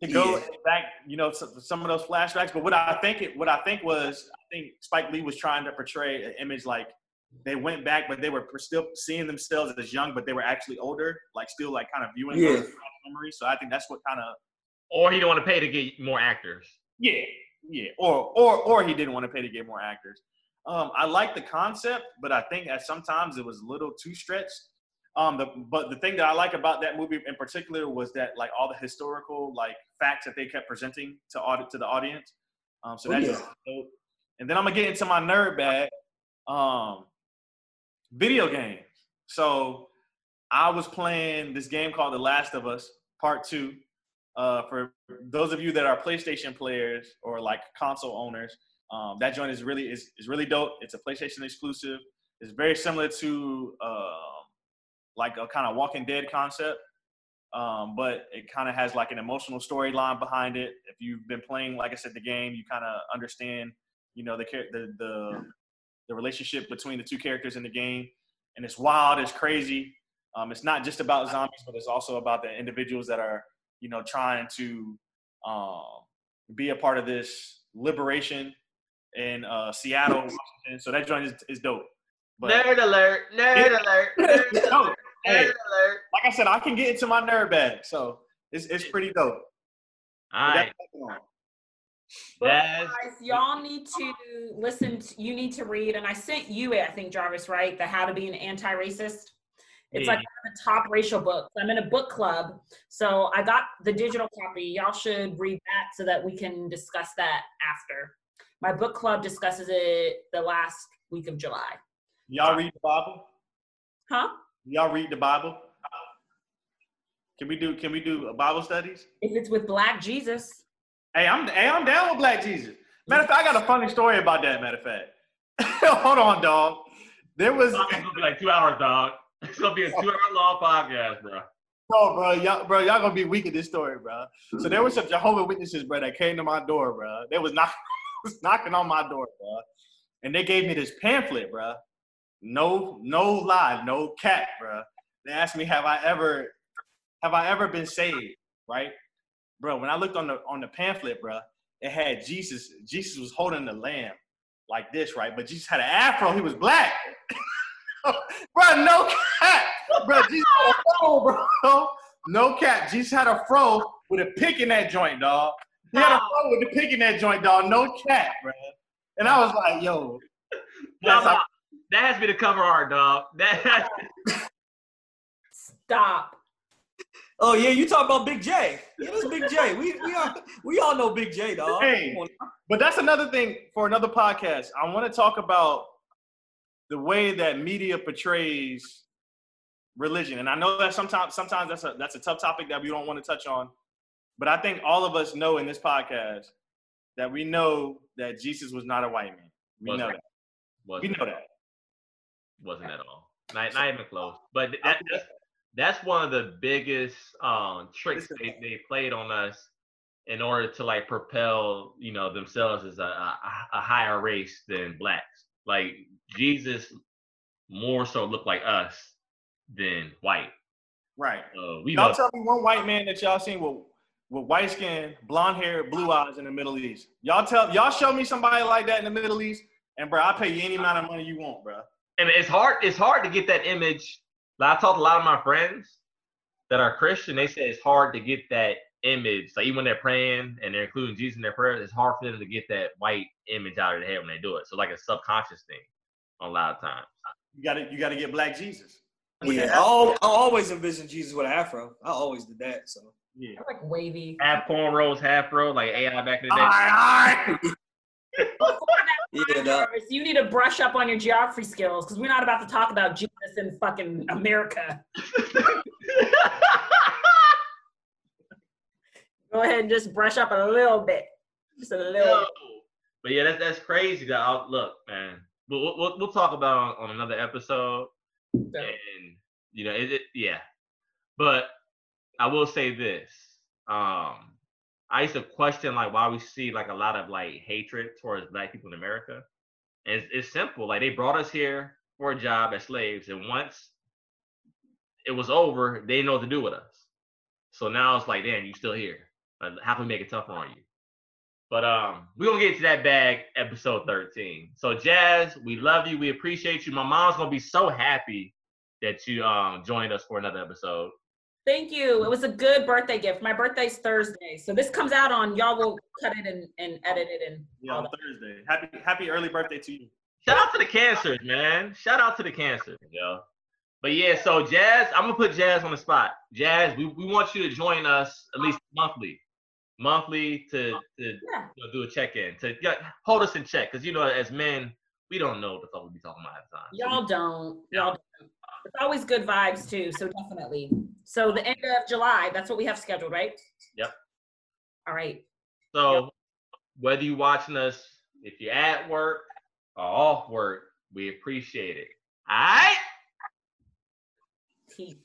to go Yeah. back, you know, some, some of those flashbacks. But what I think it, what I think was, I think Spike Lee was trying to portray an image like they went back, but they were still seeing themselves as young, but they were actually older, like still like kind of viewing Yeah. those memories. So I think that's what kind of Or he didn't want to pay to get more actors. yeah, yeah, or or or he didn't want to pay to get more actors. Um, I like the concept, but I think at sometimes it was a little too stretched. Um, the, but the thing that I like about that movie in particular was that like all the historical like facts that they kept presenting to audit to the audience. Um, so Oh, that's yeah. dope. And then I'm gonna get into my nerd bag. Um, video games. So I was playing this game called The Last of Us Part Two. Uh, for those of you that are PlayStation players or like console owners, um, that joint is really is, is really dope. It's a PlayStation exclusive. It's very similar to um, like a kind of Walking Dead concept, um, but it kind of has like an emotional storyline behind it. If you've been playing, like I said, the game, you kind of understand, you know, the the the the relationship between the two characters in the game, and it's wild, it's crazy. Um, it's not just about zombies, but it's also about the individuals that are, you know, trying to um, be a part of this liberation in uh, Seattle, Washington. So that joint is, is dope. But Nerd alert! Nerd alert! Nerd alert! Hey, like I said, I can get into my nerd bag, so it's it's pretty dope. All right, But guys, y'all need to listen. To, you need to read, and I sent you it. I think Jarvis, right? The How to Be an Anti-Racist. It's like one of the top racial books. I'm in a book club, so I got the digital copy. Y'all should read that so that we can discuss that after. My book club discusses it the last week of July. Y'all read the Bible? Huh? Y'all read the Bible? Can we do Can we do Bible studies? If it's with Black Jesus, Hey, I'm hey, I'm down with Black Jesus. Matter of fact, I got a funny story about that. Matter of fact, hold on, dog. There was It's gonna be like two hours, dog. It's gonna be a two-hour long podcast, bro. no, bro, y'all, bro, y'all gonna be weak at this story, bro. So there was some Jehovah Witnesses, bro, that came to my door, bro. They was knock, was knocking on my door, bro, and they gave me this pamphlet, bro. No, no lie, no cap, bro. They asked me, have I ever, have I ever been saved, right, bro? When I looked on the on the pamphlet, bro, it had Jesus. Jesus was holding the lamb like this, right? But Jesus had an afro. He was black. bro, no cap. Bro, Jesus had a fro, bro. No cap. Jesus had a fro with a pick in that joint, dog. He had a fro with a pick in that joint, dog. No cap, bro. And I was like, yo. Nah, That's how- nah, that has to be the cover art, dog. That stop. Oh yeah, you talk about Big J. Yeah, that's Big J. We we all we all know Big J, dog. Hey. But that's another thing for another podcast. I want to talk about the way that media portrays religion. And I know that sometimes sometimes that's a that's a tough topic that we don't want to touch on. But I think all of us know in this podcast that we know that Jesus was not a white man. We Wasn't. know that. We wasn't, know that. Wasn't at all. Not, not even close. But that, that's, that's one of the biggest um, tricks they, they played on us in order to like propel, you know, themselves as a, a, a higher race than blacks. Like Jesus more so looked like us than white. Right. Uh, we Y'all tell me one white man that y'all seen with with white skin, blonde hair, blue eyes in the Middle East. Y'all tell y'all show me somebody like that in the Middle East, and bro, I'll pay you any amount of money you want, bro. And it's hard it's hard to get that image like, i talked to a lot of my friends that are christian they say it's hard to get that image like even when they're praying and they're including jesus in their prayers it's hard for them to get that white image out of their head when they do it so like a subconscious thing a lot of times You gotta you gotta get black Jesus. Yeah, I, I always envisioned Jesus with an afro. I always did that. So Yeah. I like wavy. half cornrows half bro like ai back in the day Aye, aye. Before that, yeah, dog. You need to brush up on your geography skills because we're not about to talk about Jesus in fucking America. Go ahead and just brush up a little bit. Just a little Yo. but yeah that's that's crazy that I'll, look man we'll, we'll, we'll talk about on, on another episode bit. and you know it, it yeah but i will say this um i used to question like why we see like a lot of like hatred towards black people in america and it's, it's simple like they brought us here for a job as slaves and once it was over they didn't know what to do with us so now it's like damn you still here Like, how can we make it tougher on you but um, we're gonna get to that bag episode 13. So Jazz, we love you, we appreciate you. My mom's gonna be so happy that you um joined us for another episode. Thank you. It was a good birthday gift. My birthday's Thursday. So this comes out on y'all will cut it and, and edit it and Yeah, all on. Thursday. Happy happy early birthday to you. Shout out to the cancers, man. Shout out to the cancers, yo. But yeah, so Jazz, I'm gonna put Jazz on the spot. Jazz, we, we want you to join us at least monthly. Monthly to to Yeah. you know, do a check-in to yeah, hold us in check because you know as men we don't know what the fuck we be talking about at the time. So we- Y'all don't. Y'all don't. It's always good vibes too. So definitely. So the end of July, that's what we have scheduled, right? Yep. All right. So whether you're watching us, if you're at work or off work, we appreciate it. All right. Peace.